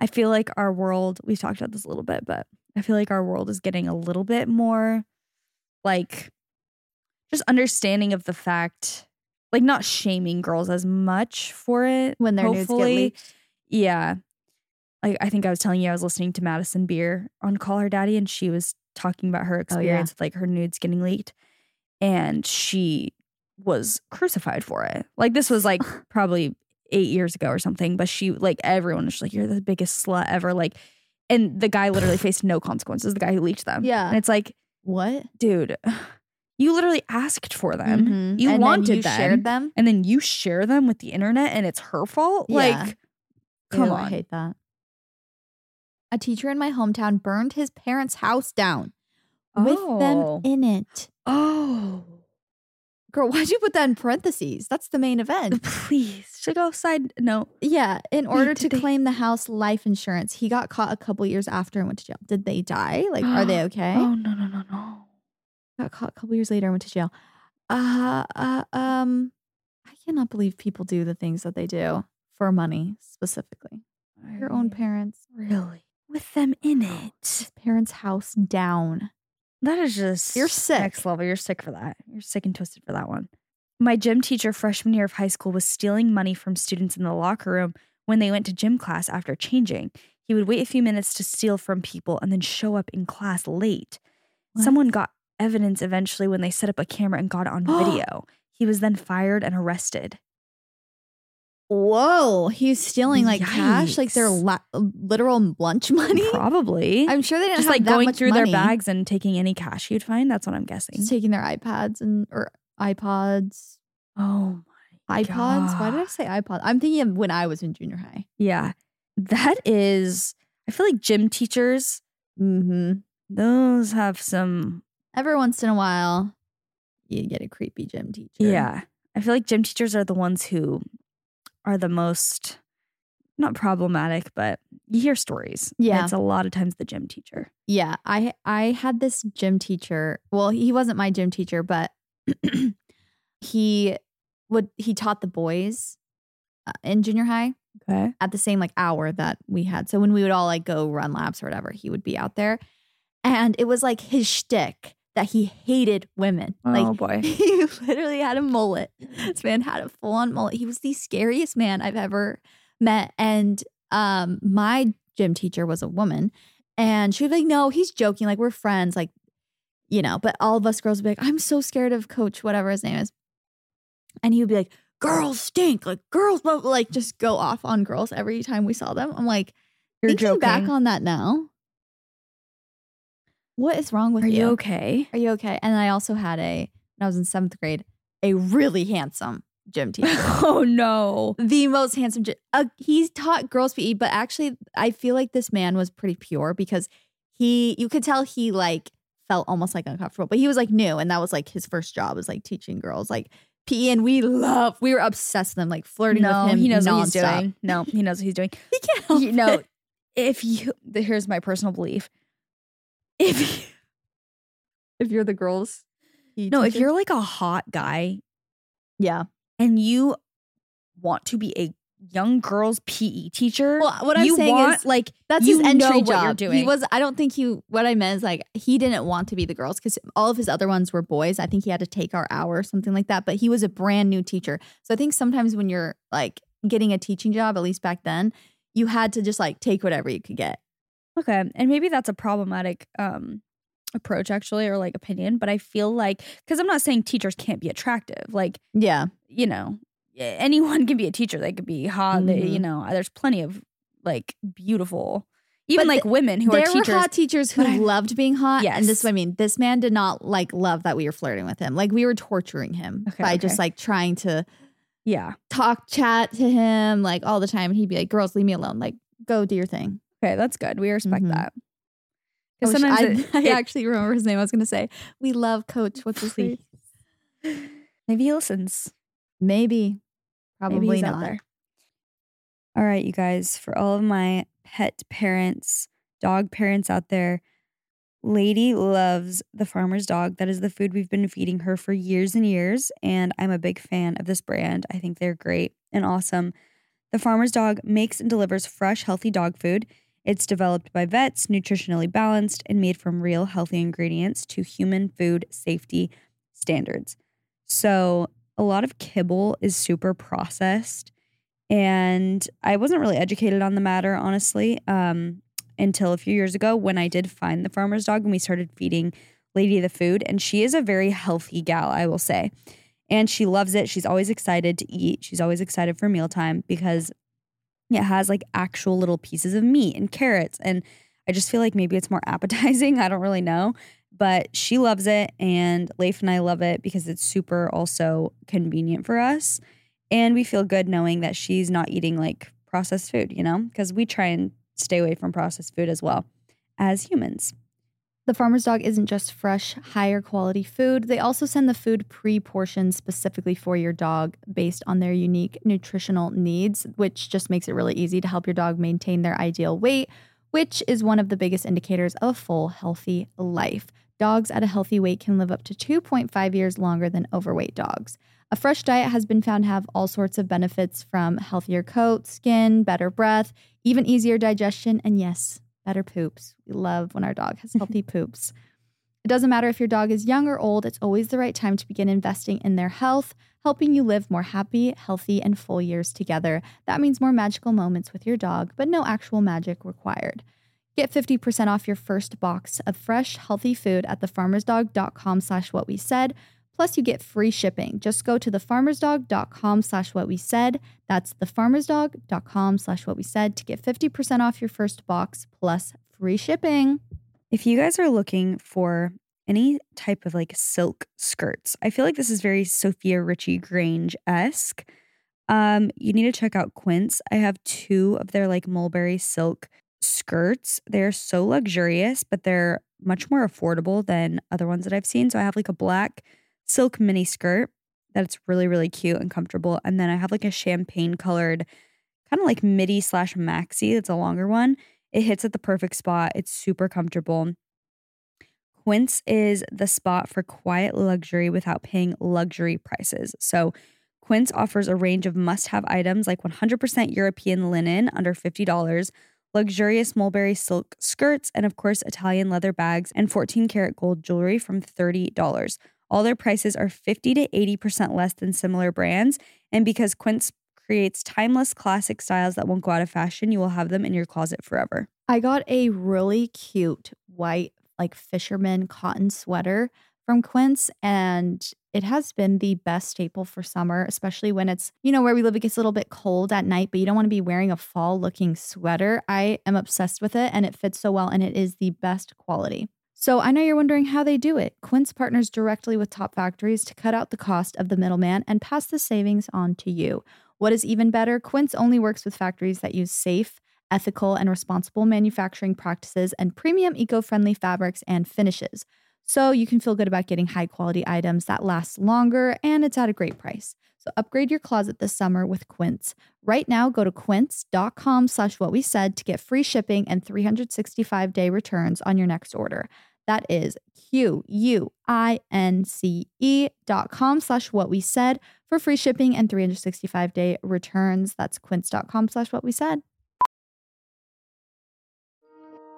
I feel like our world, we've talked about this a little bit, but I feel like our world is getting a little bit more like just understanding of the fact, like not shaming girls as much for it. when their nudes get leaked. Yeah. Like I think I was telling you, I was listening to Madison Beer on Call Her Daddy, and she was talking about her Oh, yeah. experience with like her nudes getting leaked. And she was crucified for it. Like this was like probably eight years ago or something, but she like everyone was just like, You're the biggest slut ever. Like, and the guy literally faced no consequences, the guy who leaked them. Yeah. And it's like, What? dude, you literally asked for them. Mhm. You And wanted you them. shared them. And then you share them with the internet and it's her fault? Yeah. Like, come Ew, on. I hate that. A teacher in my hometown burned his parents' house down with them Oh. in it. Oh. Girl, why'd you put that in parentheses? That's the main event. Please. Should go side note. Yeah, in order to they- claim the house life insurance, he got caught a couple years after and went to jail. Did they die? Like, are they okay? Oh no no no no. Got caught a couple years later and went to jail. Uh, uh, um, I cannot believe people do the things that they do for money specifically. Your own parents. Really? With them in it. His parents' house down. That is just You're sick. Next level. You're sick for that. You're sick and twisted for that one. My gym teacher freshman year of high school was stealing money from students in the locker room when they went to gym class after changing. He would wait a few minutes to steal from people and then show up in class late. What? Someone got evidence eventually when they set up a camera and got it on video. He was then fired and arrested. Whoa, he's stealing like cash, like their la- literal lunch money. Probably. I'm sure they didn't just have like that going much through money. their bags and taking any cash you'd find. That's what I'm guessing. just taking their iPads and or iPods, oh my iPods. Why did I say iPod? I'm thinking of when I was in junior high. Yeah. That is, I feel like gym teachers, Mm-hmm. those have some, Every once in a while, you get a creepy gym teacher. yeah. I feel like gym teachers are the ones who are the most, not problematic, but you hear stories. Yeah. It's a lot of times the gym teacher. Yeah, I I had this gym teacher. Well, he wasn't my gym teacher, but he would he taught the boys uh, in junior high Okay. at the same like hour that we had. So when we would all like go run laps or whatever, he would be out there, and it was like his shtick that he hated women. Oh like boy. he literally had a mullet. This man had a full on mullet. He was the scariest man I've ever met. And um, my gym teacher was a woman, and she would be like, "No, he's joking. Like we're friends. Like, you know." But all of us girls would be like, "I'm so scared of Coach, whatever his name is," and he would be like, "Girls stink. Like girls, but like just go off on girls every time we saw them." I'm like, You're thinking joking. back on that now. What is wrong with you? Are you? you okay? Are you okay? And I also had a, when I was in seventh grade, a really handsome gym teacher. oh no. the most handsome. gy- Uh, he taught girls PE, but actually, I feel like this man was pretty pure because he, you could tell he like felt almost like uncomfortable, but he was like new, and that was like his first job was like teaching girls like PE, and we love, we were obsessed with him, like flirting No, with him. No, he knows what he's doing. No, he knows what he's doing. He can't help you know, it. if you, here's my personal belief. If you, if you're the girls. No, if you're like a hot guy yeah. and you want to be a young girl's PE teacher, Well, what I'm saying want, is like That's his entry job. you're doing. He was. I don't think he. What I meant is like he didn't want to be the girls because all of his other ones were boys. I think he had to take our hour or something like that. But he was a brand new teacher, so I think sometimes when you're like getting a teaching job, at least back then, you had to just like take whatever you could get. Okay. And maybe that's a problematic um approach actually or like opinion, but I feel like cuz I'm not saying teachers can't be attractive. Like, Yeah, you know, anyone can be a teacher. They could be hot, they, you Mhm. know, there's plenty of like beautiful even But like th- women who there are teachers. were hot teachers who I- loved being hot. Yes. And this Yes. I mean, this man did not like love that we were flirting with him. Like we were torturing him Okay, by okay. just like trying to yeah. talk, chat to him like all the time. And he'd be like, "Girls, leave me alone. Like, go do your thing." Okay, that's good. We respect Mhm. that. I, Because sometimes I, it- I actually remember his name. I was going to say, we love Coach. What's his name? Maybe he listens. Maybe. Probably Maybe not. there. All right, you guys, for all of my pet parents, dog parents out there, Lady loves the farmer's dog. That is the food we've been feeding her for years and years. And I'm a big fan of this brand. I think they're great and awesome. The farmer's dog makes and delivers fresh, healthy dog food. It's developed by vets, nutritionally balanced, and made from real healthy ingredients to human food safety standards. So, a lot of kibble is super processed. And I wasn't really educated on the matter, honestly, um, until a few years ago when I did find the farmer's dog and we started feeding Lady the food. And she is a very healthy gal, I will say. And she loves it. She's always excited to eat. She's always excited for mealtime because it has like actual little pieces of meat and carrots. And I just feel like maybe it's more appetizing. I don't really know. But she loves it. And Leif and I love it because it's super also convenient for us. And we feel good knowing that she's not eating like processed food, you know, because we try and stay away from processed food as well as humans. The farmer's dog isn't just fresh, higher quality food. They also send the food pre portioned specifically for your dog based on their unique nutritional needs, which just makes it really easy to help your dog maintain their ideal weight, which is one of the biggest indicators of a full, healthy life. Dogs at a healthy weight can live up to 2.5 years longer than overweight dogs. A fresh diet has been found to have all sorts of benefits from healthier coat, skin, better breath, even easier digestion, and yes, better poops. We love when our dog has healthy poops. It doesn't matter if your dog is young or old, it's always the right time to begin investing in their health, helping you live more happy, healthy, and full years together. That means more magical moments with your dog, but no actual magic required. Get 50% off your first box of fresh, healthy food at thefarmersdog.com slash what we said. Plus, you get free shipping. Just go to thefarmersdog.com slash what we said. That's thefarmersdog.com slash what we said to get 50% off your first box plus free shipping. If you guys are looking for any type of like silk skirts, I feel like this is very Sofia Richie Grainge esque. Um, you need to check out Quince. I have two of their like mulberry silk skirts. They're so luxurious, but they're much more affordable than other ones that I've seen. So I have like a black silk mini skirt that's really, really cute and comfortable. And then I have like a champagne colored, kind of like midi slash maxi. It's a longer one. It hits at the perfect spot. It's super comfortable. Quince is the spot for quiet luxury without paying luxury prices. So, Quince offers a range of must have items like 100% European linen under $50, luxurious mulberry silk skirts, and of course, Italian leather bags and 14 karat gold jewelry from $30. All their prices are 50 to 80% less than similar brands. And because Quince creates timeless classic styles that won't go out of fashion, you will have them in your closet forever. I got a really cute white, like fisherman cotton sweater from Quince, and it has been the best staple for summer, especially when it's, you know, where we live, it gets a little bit cold at night, but you don't want to be wearing a fall looking sweater. I am obsessed with it and it fits so well, and it is the best quality. So I know you're wondering how they do it. Quince partners directly with top factories to cut out the cost of the middleman and pass the savings on to you. What is even better, Quince only works with factories that use safe, ethical, and responsible manufacturing practices and premium eco friendly fabrics and finishes. So you can feel good about getting high quality items that last longer and it's at a great price. So upgrade your closet this summer with Quince. Right now, go to quince.com slash what we said to get free shipping and 365 day returns on your next order. That is Q-U-I-N-C-E dot com slash what we said for free shipping and 365 day returns. That's quince.com slash what we said.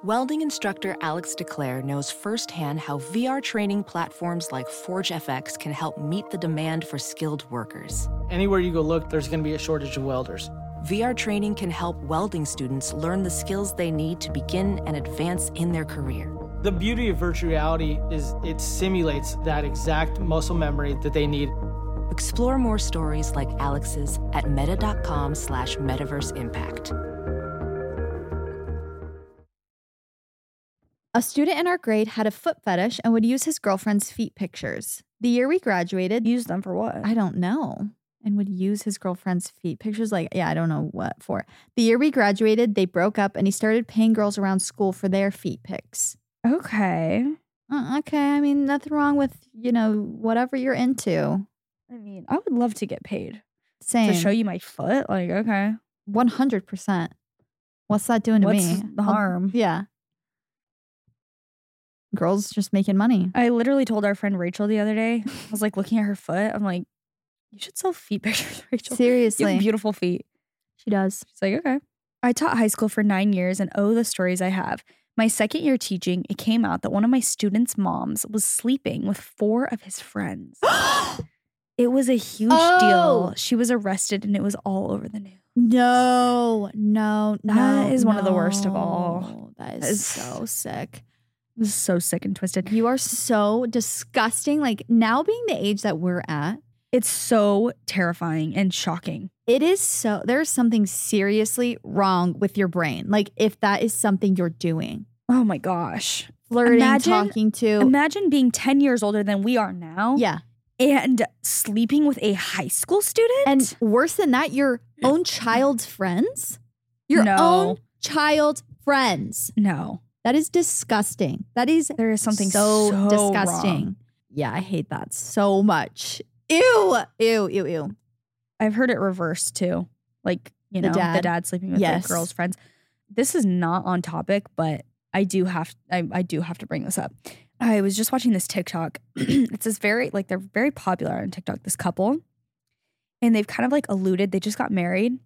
Welding instructor Alex DeClaire knows firsthand how VR training platforms like ForgeFX can help meet the demand for skilled workers. Anywhere you go look, there's going to be a shortage of welders. VR training can help welding students learn the skills they need to begin and advance in their career. The beauty of virtual reality is it simulates that exact muscle memory that they need. Explore more stories like Alex's at meta.com slash metaverse impact. A student in our grade had a foot fetish and would use his girlfriend's feet pictures. The year we graduated, Use them for what? I don't know. And would use his girlfriend's feet pictures. Like, yeah, I don't know what for. The year we graduated, they broke up and he started paying girls around school for their feet pics. Okay. Uh, okay. I mean, nothing wrong with, you know, whatever you're into. I mean, I would love to get paid Same. to show you my foot. Like, okay. 100%. What's that doing to What's me? the I'll- harm? yeah. Girls just making money. I literally told our friend Rachel the other day, I was like looking at her foot. I'm like, you should sell feet pictures, Rachel. You Seriously. have beautiful feet. she does. She's like, okay. I taught high school for nine years and oh, the stories I have. My second year teaching, it came out that one of my students' moms was sleeping with four of his friends. it was a huge Oh. deal. She was arrested and it was all over the news. No, no, no. That is one of the worst of all. no. That That is is- so sick. So sick and twisted. You are so disgusting. Like now being the age that we're at, It's so terrifying and shocking. It is so there's something seriously wrong with your brain. Like if that is something you're doing. Oh my gosh. Flirting, Imagine- talking to Imagine being 10 years older than we are now. Yeah. And sleeping with a high school student. And worse than that, your own child's friends? Your No. own child friends. no, That is disgusting. That is there is something so, so, disgusting. wrong. Yeah, I hate that so much. Ew, ew, ew, ew. I've heard it reversed too. Like, you The know, dad? the dad sleeping with Yes. the girl's friends. This is not on topic, but I do have I, I do have to bring this up. I was just watching this TikTok. it's this very like they're very popular on TikTok, this couple. and they've kind of like alluded, they just got married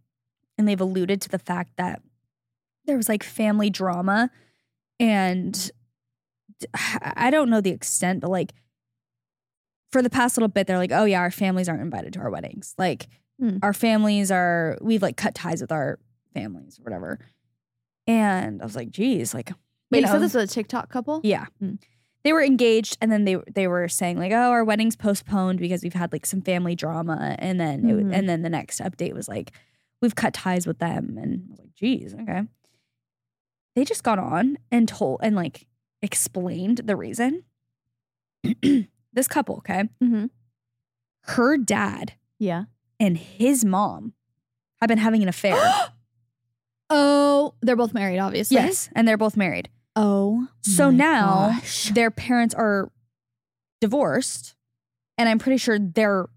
and they've alluded to the fact that there was like family drama and I don't know the extent, but like for the past little bit, they're like, oh yeah, our families aren't invited to our weddings. Like Hmm. our families are, we've like cut ties with our families or whatever. And I was like, geez, like, Wait, you know, said this was a TikTok couple? yeah. Hmm. They were engaged and then they they were saying like, "Oh, our wedding's postponed because we've had like some family drama." And then it, Mhm. and then the next update was like, "We've cut ties with them." And I was like, "Geez, okay." They just got on and told and like explained the reason. this couple, okay? Mm-hmm. Her dad Yeah. and his mom have been having an affair. Oh, they're both married, obviously. yes, and they're both married. Oh. So now gosh. their parents are divorced, and I'm pretty sure they're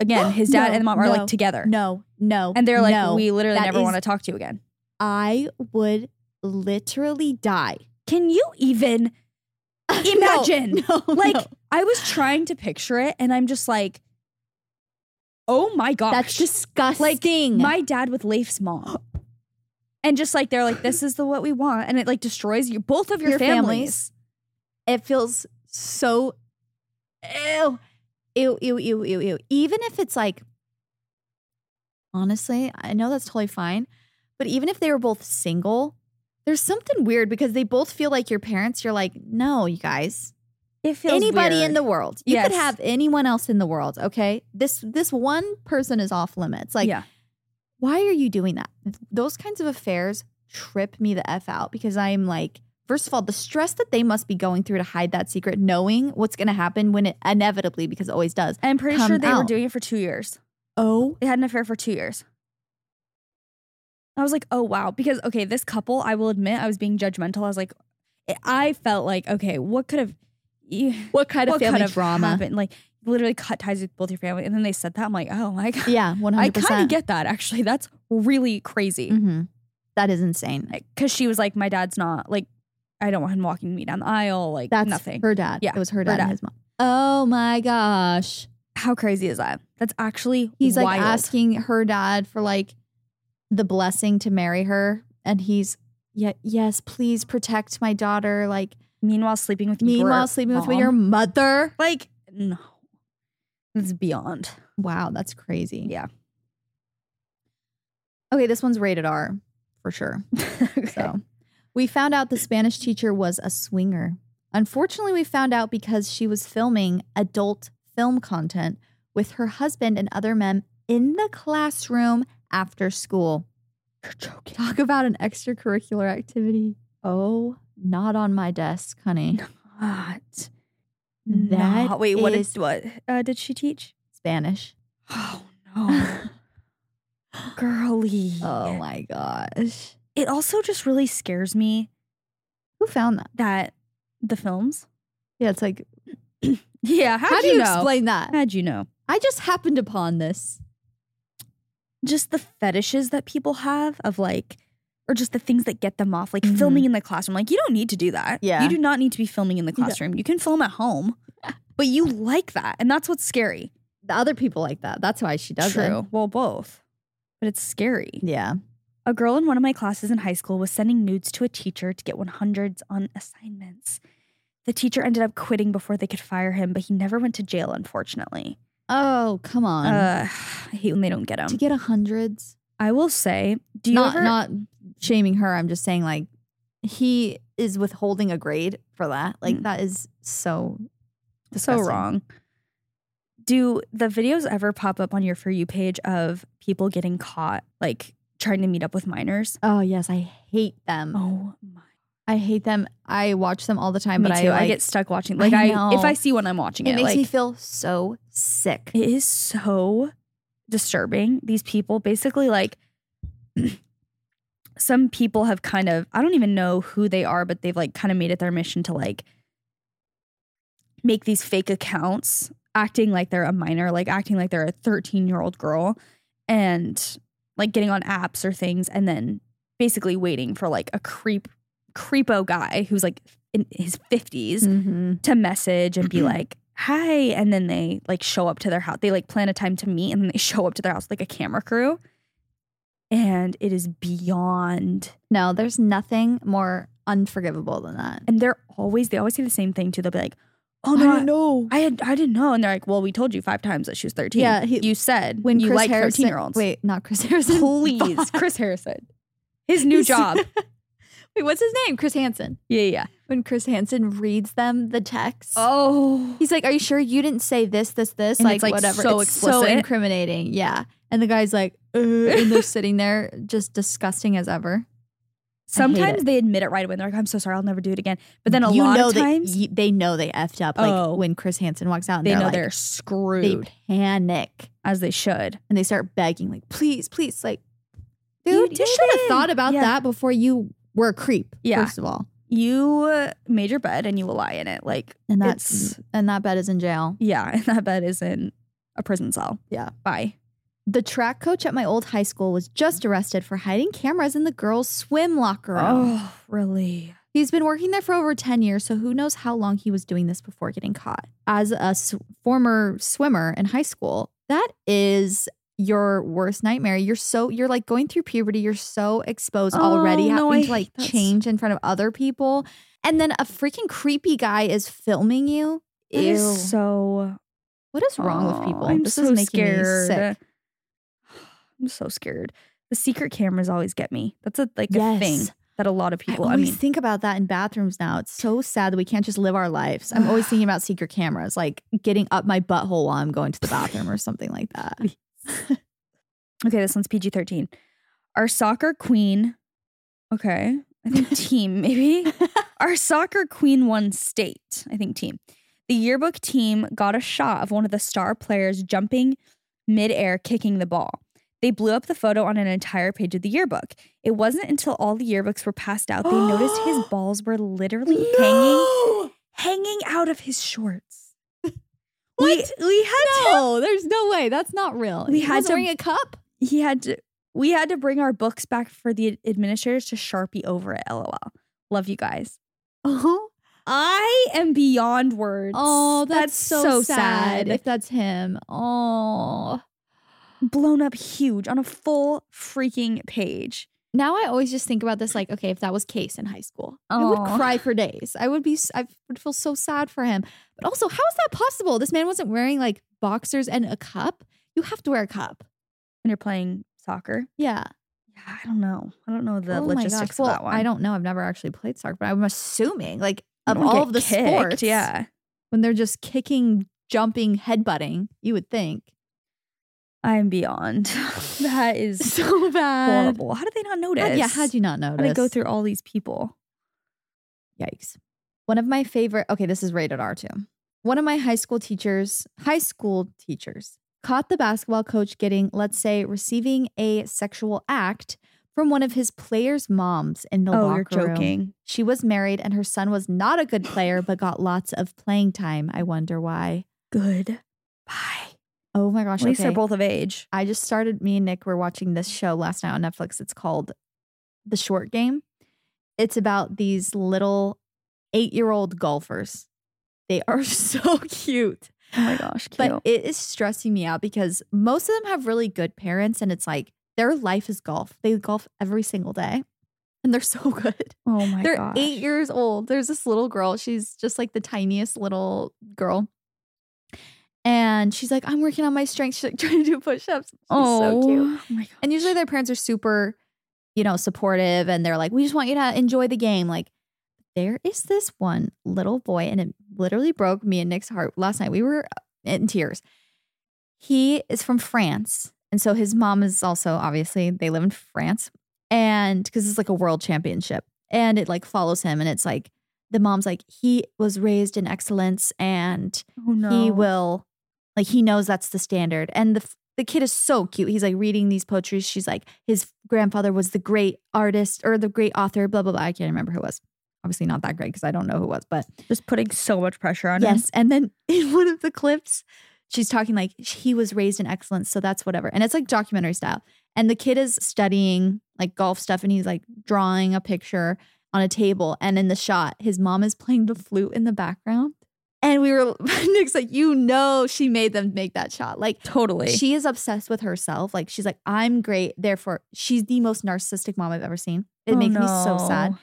again his dad No, and the mom are no, like together, No, no. and they're like, no. we literally never is- want to talk to you again. I would literally die. Can you even imagine? No, no, like. I was trying to picture it, and I'm just like, oh my gosh, that's disgusting. Like, my dad with Leif's mom. And just like they're like, this is the what we want, and it like destroys you both of your, Your families. families. it feels so ew. Ew, ew, ew, ew, ew. Even if it's like, honestly, I know that's totally fine. But even if they were both single, there's something weird because they both feel like your parents. You're like, no, you guys. It feels Anybody weird. in the world. You Yes. could have anyone else in the world, okay? This this one person is off limits. Like, yeah. why are you doing that? Those kinds of affairs trip me the F out because I'm like, first of all, the stress that they must be going through to hide that secret, knowing what's going to happen when it inevitably, because it always does. I'm pretty sure they were doing it for two years. Oh, They had an affair for two years. I was like, oh wow. Because okay, this couple, I will admit, I was being judgmental. I was like, I felt like, okay, what could have what kind of what family could have drama? happened? Like literally cut ties with both your family. And then they said that. I'm like, oh my god. Yeah, 100%. I kind of get that actually. That's really crazy. hmm That is insane. Because she was like, my dad's not like, I don't want him walking me down the aisle. Like That's nothing. her dad. Yeah, It was her her dad, dad. and his mom. Oh my gosh. How crazy is that? That's actually He's like asking her dad for like the blessing to marry her. And he's, yeah, yes, please protect my daughter. Like, Meanwhile, sleeping with your meanwhile, sleeping with mom. your mother. like no, it's beyond. Wow, that's crazy. Yeah. Okay, this one's rated R for sure. So we found out the Spanish teacher was a swinger. Unfortunately, we found out because she was filming adult film content with her husband and other men in the classroom after school. You're joking. Talk about an extracurricular activity. Oh, not on my desk, honey. Not. That No. Wait, what is- what uh, did she teach? Spanish. Oh no, girly. Oh my gosh. It also just really scares me Who found that? that the films. Yeah, it's like, Yeah, how do you explain that? How'd you know? I just happened upon this. Just the fetishes that people have of like, or just the things that get them off, like Mhm. filming in the classroom. Like, you don't need to do that. Yeah. You do not need to be filming in the classroom. You can film at home, but you like that. And that's what's scary. The other people like that. That's why she does True. it. Well, both. But it's scary. Yeah. A girl in one of my classes in high school was sending nudes to a teacher to get 100s on assignments. The teacher ended up quitting before they could fire him, but he never went to jail, unfortunately. Oh, come on. Uh, I hate when they don't get him. to get a hundreds. I will say, do you not ever? not shaming her. I'm just saying like he is withholding a grade for that. Like Mm. that is so so wrong. Do the videos ever pop up on your For You page of people getting caught, like trying to meet up with minors? Oh yes, I hate them. Oh my. I hate them. I watch them all the time, Me but too. I, like, I get stuck watching. Like I I, know. if I see one, I'm watching it it. makes like, me feel so sick. It is so disturbing. These people basically like some people have kind of I don't even know who they are, but they've like kind of made it their mission to like make these fake accounts acting like they're a minor, like acting like they're a 13-year-old girl and like getting on apps or things and then basically waiting for like a creep creepo guy who's like in his 50s Mhm. to message and be like, hi. And then they like show up to their house. They like plan a time to meet and then they show up to their house like a camera crew. And it is beyond. No, there's nothing more unforgivable than that. And they're always, they always say the same thing too. They'll be like, oh no, I, know. I, had, I didn't know. And they're like, well, we told you five times that she was 13. Yeah, he- you said When you Chris like 13 year olds. Wait, not Chris Harrison. please. Chris Harrison. His new job. Wait, what's his name? Chris Hansen. Yeah, yeah. When Chris Hansen reads them the text, Oh. he's like, "Are you sure you didn't say this, this, this? Like, like, whatever." so it's so incriminating. Yeah, and the guy's like, uh, and they're sitting there just disgusting as ever. Sometimes they admit it right away. They're like, I'm so sorry, I'll never do it again. But then a you lot of times y- they know they effed up. Like Oh. when Chris Hansen walks out, and they they're know like, they're screwed. they panic as they should. and they start begging, like, "Please, please, like, You dude, you, did should have thought about Yeah. that before you were a creep." Yeah. first of all, You made your bed and you will lie in it. Like, and that's and that bed is in jail. yeah, and that bed is in a prison cell. Yeah. Bye. The track coach at my old high school was just arrested for hiding cameras in the girls' swim locker room. Oh, really? He's been working there for over 10 years, so who knows how long he was doing this before getting caught. As a s- former swimmer in high school, that is your worst nightmare. You're so, you're like going through puberty, you're so exposed already, Oh, no, having I to like change in front of other people. And then a freaking creepy guy is filming you. Is so. what is wrong with Oh, people? I'm this so is making scared. me sick. I'm so scared. The secret cameras always get me. That's a like a thing that a lot of people. I I, mean, think about that in bathrooms now. It's so sad that we can't just live our lives. I'm always thinking about secret cameras, like getting up my butthole while I'm going to the bathroom or something like that. Okay, this one's PG 13. Our soccer queen, okay, I think team maybe. Our soccer queen won state, I think team. The yearbook team got a shot of one of the star players jumping midair, kicking the ball. They blew up the photo on an entire page of the yearbook. It wasn't until all the yearbooks were passed out they noticed his balls were literally hanging hanging out of his shorts. We we had to No, there's no way. That's not real. We He had to- bring a cup. he had to we had to bring our books back for the administrators to sharpie over it lol love you guys Oh, i am beyond words oh, that's, so, sad. If that's him. Oh. blown up huge on a full freaking page Now I always just think about this like, okay, if that was Case in high school, I would cry for days. I would be, I would feel so sad for him. But also, how is that possible? This man wasn't wearing like boxers and a cup. You have to wear a cup. when you're playing soccer Yeah. yeah i don't know i don't know the Oh logistics. Well, of that one I don't know. I've never actually played soccer, but I'm assuming like of all of the kicked, sports, yeah when they're just kicking, jumping, headbutting, you would think i'm beyond that is so bad. horrible how did they not notice How- yeah, how'd you not how notice? did they go through all these people Yikes. One of my favorite, okay, this is rated R too. One of my high school teachers, high school teachers, caught the basketball coach getting, let's say, receiving a sexual act from one of his players' moms in the oh locker you're room. joking She was married and her son was not a good player, but got lots of playing time. I wonder why. good bye Oh my gosh. at least okay. they're both of age I just started, me and Nick were watching this show last night on Netflix. It's called The Short Game. It's about these little eight year old golfers. They are so cute. oh my gosh cute. But it is stressing me out because most of them have really good parents and it's like their life is golf. They golf every single day and they're so good. oh my gosh. they're gosh eight years old. There's this little girl. She's just like the tiniest little girl. And she's like, I'm working on my strength. She's like trying to do push ups. She's so cute. Oh my god. And usually their parents are super, you know, supportive and they're like, we just want you to enjoy the game. Like, there is this one little boy, and it literally broke me and Nick's heart last night. We were uh, in tears. He is from France. And so his mom is also obviously, they live in France. And because it's like a world championship and it like follows him. And it's like, the mom's like, he was raised in excellence and Oh no. he will like he knows that's the standard and the the kid is so cute he's like reading these poetries she's like his grandfather was the great artist or the great author blah blah blah i can't remember who it was obviously not that great because i don't know who it was but just putting so much pressure on him. yes and then in one of the clips she's talking like he was raised in excellence so that's whatever and it's like documentary style and the kid is studying like golf stuff and he's like drawing a picture on a table and in the shot his mom is playing the flute in the background And we were Nick's like, you know, she made them make that shot. Like Totally. she is obsessed with herself. Like she's like, I'm great. Therefore, she's the most narcissistic mom I've ever seen. It Oh, makes me so sad.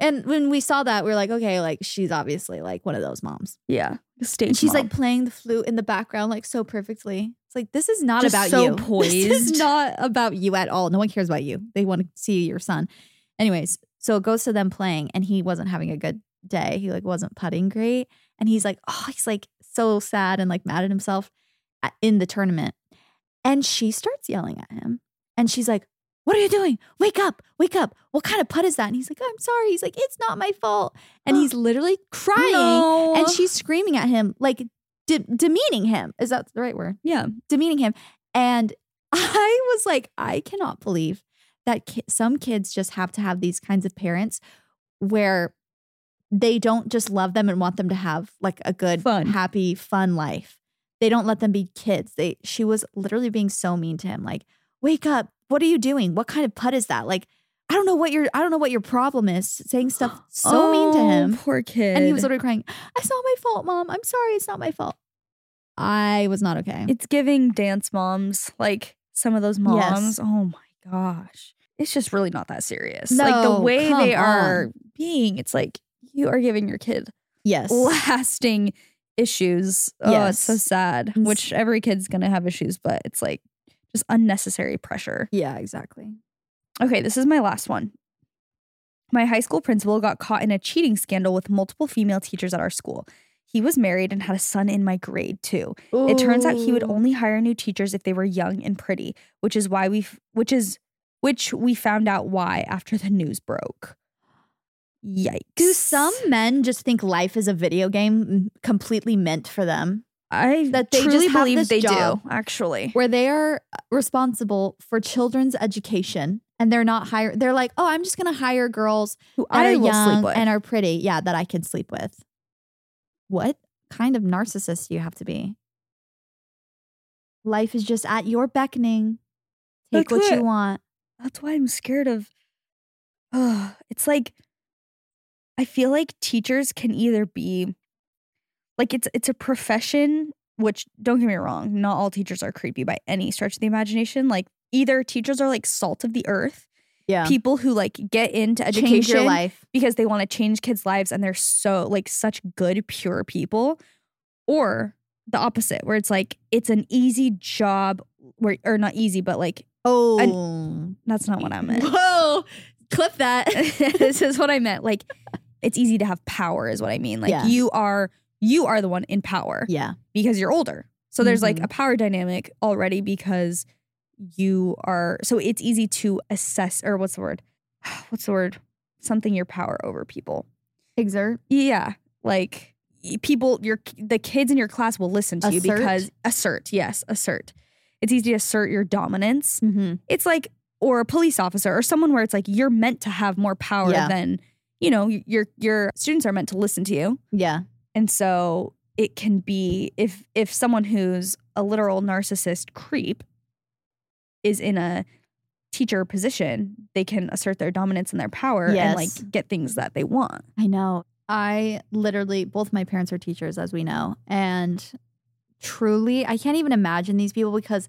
And when we saw that, we were like, okay, like she's obviously like one of those moms. yeah. Stage And she's mom. like playing the flute in the background, like so perfectly. It's like this is not Just about so you. This is not about you at all. No one cares about you. They want to see your son. Anyways, so it goes to them playing, and he wasn't having a good day. He like wasn't putting great, and he's like, oh, he's like so sad and like mad at himself in the tournament. And she starts yelling at him, and she's like, "What are you doing? Wake up! Wake up! What kind of putt is that?" And he's like, "I'm sorry." He's like, "It's not my fault," and he's literally crying No. and she's screaming at him like de- demeaning him is that the right word yeah. demeaning him and i was like i cannot believe that ki- some kids just have to have these kinds of parents where they don't just love them and want them to have like a good Fun. happy fun life they don't let them be kids they she was literally being so mean to him like wake up what are you doing what kind of putt is that like i don't know what your i don't know what your problem is saying stuff so mean to Oh, him Poor kid. and he was literally crying, It's not my fault, mom. I'm sorry. It's not my fault. I was not okay. It's giving dance moms, like some of those moms. Yes. Oh my gosh. It's just really not that serious. like the way they are being, it's like you are giving your kid yes. lasting issues. Oh, it's so sad. Which every kid's gonna have issues, but it's like just unnecessary pressure. Yeah, exactly. Okay, this is my last one. My high school principal got caught in a cheating scandal with multiple female teachers at our school. He was married and had a son in my grade too. It turns out he would only hire new teachers if they were young and pretty, which is why we which is which we found out why after the news broke. Yikes. Do some men just think life is a video game completely meant for them, I that they truly just believe they do, actually. where they are uh, responsible for children's education and they're not hire they're like, "Oh, I'm just going to hire girls Who I are young sleep with. and are pretty, yeah, that I can sleep with." What kind of narcissist do you have to be? Life is just at your beckoning. Take That's what you want. That's why I'm scared of. Oh, it's like I feel like teachers can either be like it's it's a profession. Which don't get me wrong, not all teachers are creepy by any stretch of the imagination. Like either teachers are like salt of the earth, Yeah. people who like get into Change education your life. because they want to change kids' lives and they're so like such good, pure people, or the opposite, where it's like it's an easy job, where or not easy, but like Oh. that's not what I meant. Whoa. Clip that. this is what I meant. Like it's easy to have power is what I mean. Like Yeah. you are you are the one in power yeah. because you're older. So there's like Mhm. a power dynamic already because you are so it's easy to assess or what's the word? What's the word? Something your power over people. Exert. Yeah. Like people your the kids in your class will listen to you because assert. Yes, assert. It's easy to assert your dominance Mm-hmm. it's like or a police officer or someone where it's like you're meant to have more power Yeah. than you know your your students are meant to listen to you Yeah. and so it can be if if someone who's a literal narcissist creep is in a teacher position they can assert their dominance and their power and like get things that they want I know. I literally, both my parents are teachers, as we know. And truly, I can't even imagine these people because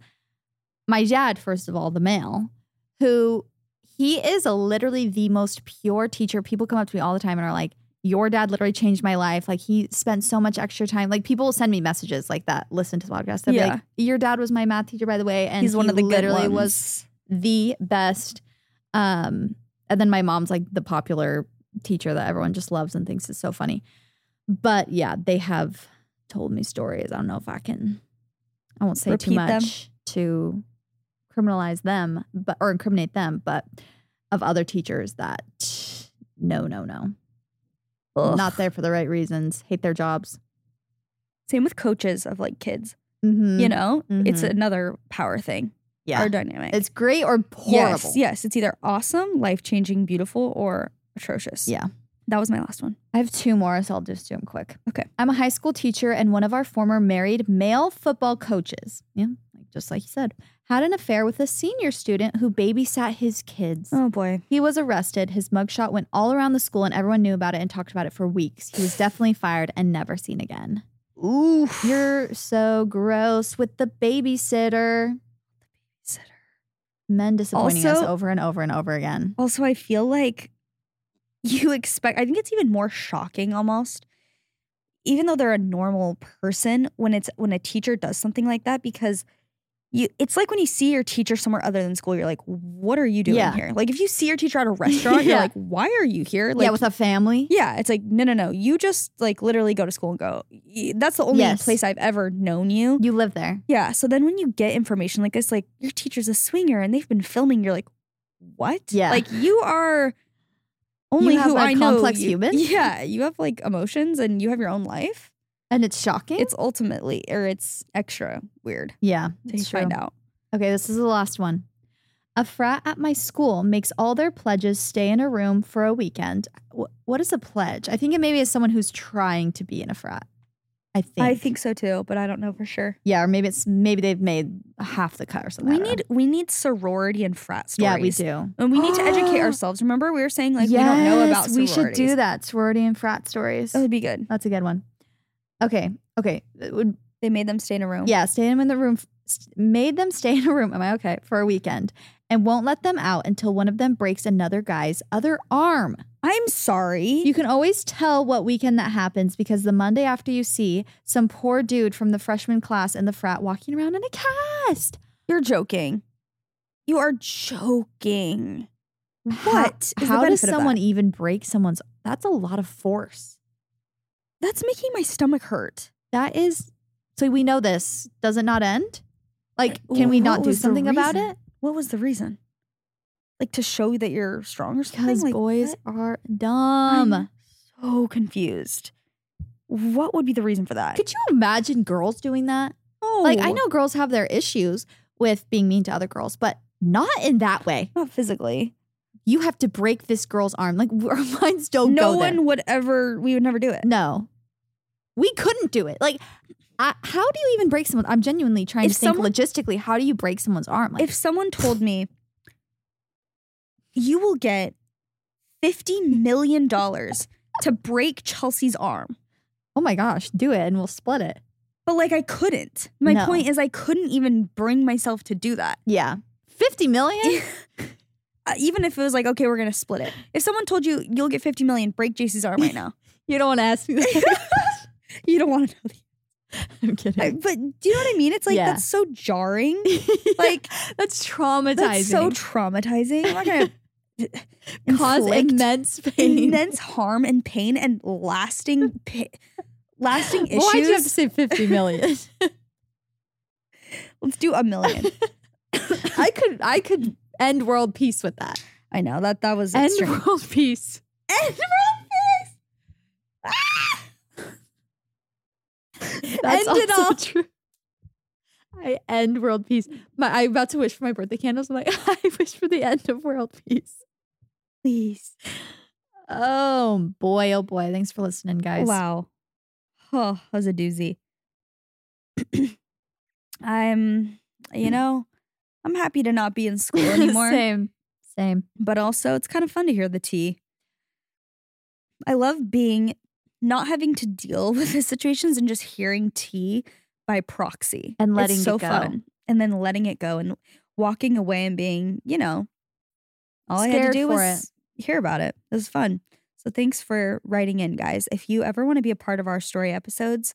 my dad, first of all, the male, who he is a literally the most pure teacher. People come up to me all the time and are like, your dad literally changed my life. Like he spent so much extra time. Like people will send me messages like that. Listen to the podcast. They'll Yeah. like, "Your dad was my math teacher, by the way, and he's one he of the good literally ones was the best. Um, and then my mom's like the popular teacher that everyone just loves and thinks is so funny. But yeah, they have told me stories. I don't know if I can. I won't say too Repeat them? much to criminalize them, but or incriminate them, but of other teachers that no, no, no, Ugh. not there for the right reasons. Hate their jobs. same with coaches of like kids Mm-hmm. you know it's Mhm. another power thing yeah, or dynamic it's great or horrible. Yes, yes. It's either awesome, life changing, beautiful, or atrocious. Yeah. That was my last one. I have two more, so I'll just do them quick. Okay. I'm a high school teacher and one of our former married male football coaches. Yeah, just like he said, had an affair with a senior student who babysat his kids. Oh boy. He was arrested. His mugshot went all around the school and everyone knew about it and talked about it for weeks. He was definitely fired and never seen again. Ooh. You're so gross with the babysitter. Babysitter. Men disappointing us over and over and over again. Also, I feel like you expect, I think it's even more shocking almost, even though they're a normal person, when it's when a teacher does something like that, because you it's like when you see your teacher somewhere other than school, you're like, what are you doing Yeah. here? Like if you see your teacher at a restaurant, you're like, why are you here? Like yeah, with a family. Yeah, it's like no, no, no. You just like literally go to school and go. That's the only Yes. place I've ever known you. You live there. Yeah. So then when you get information like this, like your teacher's a swinger and they've been filming, you're like, what? Yeah. Like you are only have who a I know. complex you- human? Yeah. You have like emotions and you have your own life. And it's shocking. It's ultimately or it's extra weird yeah, to true. find out. Okay, this is the last one. A frat at my school makes all their pledges stay in a room for a weekend. Wh- what is a pledge? I think it maybe is someone who's trying to be in a frat. I think. I think so too, but I don't know for sure. Yeah, or maybe it's maybe they've made half the cut or something. We need we need sorority and frat stories. Yeah, we do. And we need to educate ourselves. Remember, we were saying like we don't know about Yes, We should do that. Sorority and frat stories. That would be good. That's a good one. Okay. Okay. It would They made them stay in a room. Yeah, stay them in the room. st- Made them stay in a room. Am I okay for a weekend? And won't let them out until one of them breaks another guy's other arm. I'm sorry. You can always tell what weekend that happens because the Monday after you see some poor dude from the freshman class in the frat walking around in a cast. You're joking. You are joking. What is the How, does benefit of someone that? even break someone's? That's a lot of force. That's making my stomach hurt. That is. So we know this. Does it not end? Like, can we not do something about it? What was the reason? Like to show that you're strong or something? Because Like, boys what? are dumb. I'm so confused. What would be the reason for that? Could you imagine girls doing that? oh, Like, I know girls have their issues with being mean to other girls, but not in that way. not physically. You have to break this girl's arm. Like, our minds don't no go one would ever. We would never do it. No, we couldn't do it. Like, I, how do you even break someone? I'm genuinely trying If to think logistically. How do you break someone's arm? Like, if someone told me you will get fifty million dollars to break Chelsey's arm, oh my gosh, do it and we'll split it. but like I couldn't. My No. point is, I couldn't even bring myself to do that. Yeah, fifty million. Uh, even if it was like, okay, we're gonna split it. If someone told you you'll get fifty million, break Jaci's arm right now. you don't want to ask me that. you don't want to know. The, I'm kidding. I- but do you know what I mean? It's like Yeah. that's so jarring. Like that's traumatizing. that's so traumatizing. I'm not gonna Cause immense pain. immense harm and pain and lasting pa- lasting issues. Why'd you have to say fifty million? Let's do a million. I could I could end world peace with that. I know that that was End extreme. world peace. End world peace. That's End it all. true. I end world peace. My, I'm about to wish for my birthday candles. I'm like, I wish for the end of world peace. Please. Oh boy, oh boy. Thanks for listening, guys. Wow. Oh, that was a doozy. I'm, you know, I'm happy to not be in school anymore. Same. Same. but also it's kind of fun to hear the tea. I love being not having to deal with the situations and just hearing tea by proxy And It's letting it so go. fun, and then letting it go and walking away and being, you know, all I had to do was hear about it. It was fun. So thanks for writing in, guys. If you ever want to be a part of our story episodes,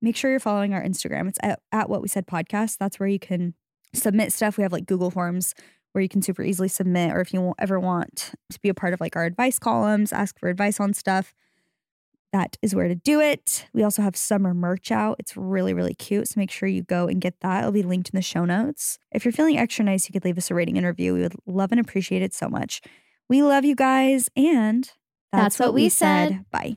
make sure you're following our Instagram. It's at, at what we said podcast. That's where you can submit stuff. We have like Google Forms where you can super easily submit, or if you ever want to be a part of like our advice columns, ask for advice on stuff, that is where to do it. We also have summer merch out. It's really, really cute. So make sure you go and get that. It'll be linked in the show notes. If you're feeling extra nice, you could leave us a rating and review. We would love and appreciate it so much. We love you guys. And that's, That's what we said. Bye.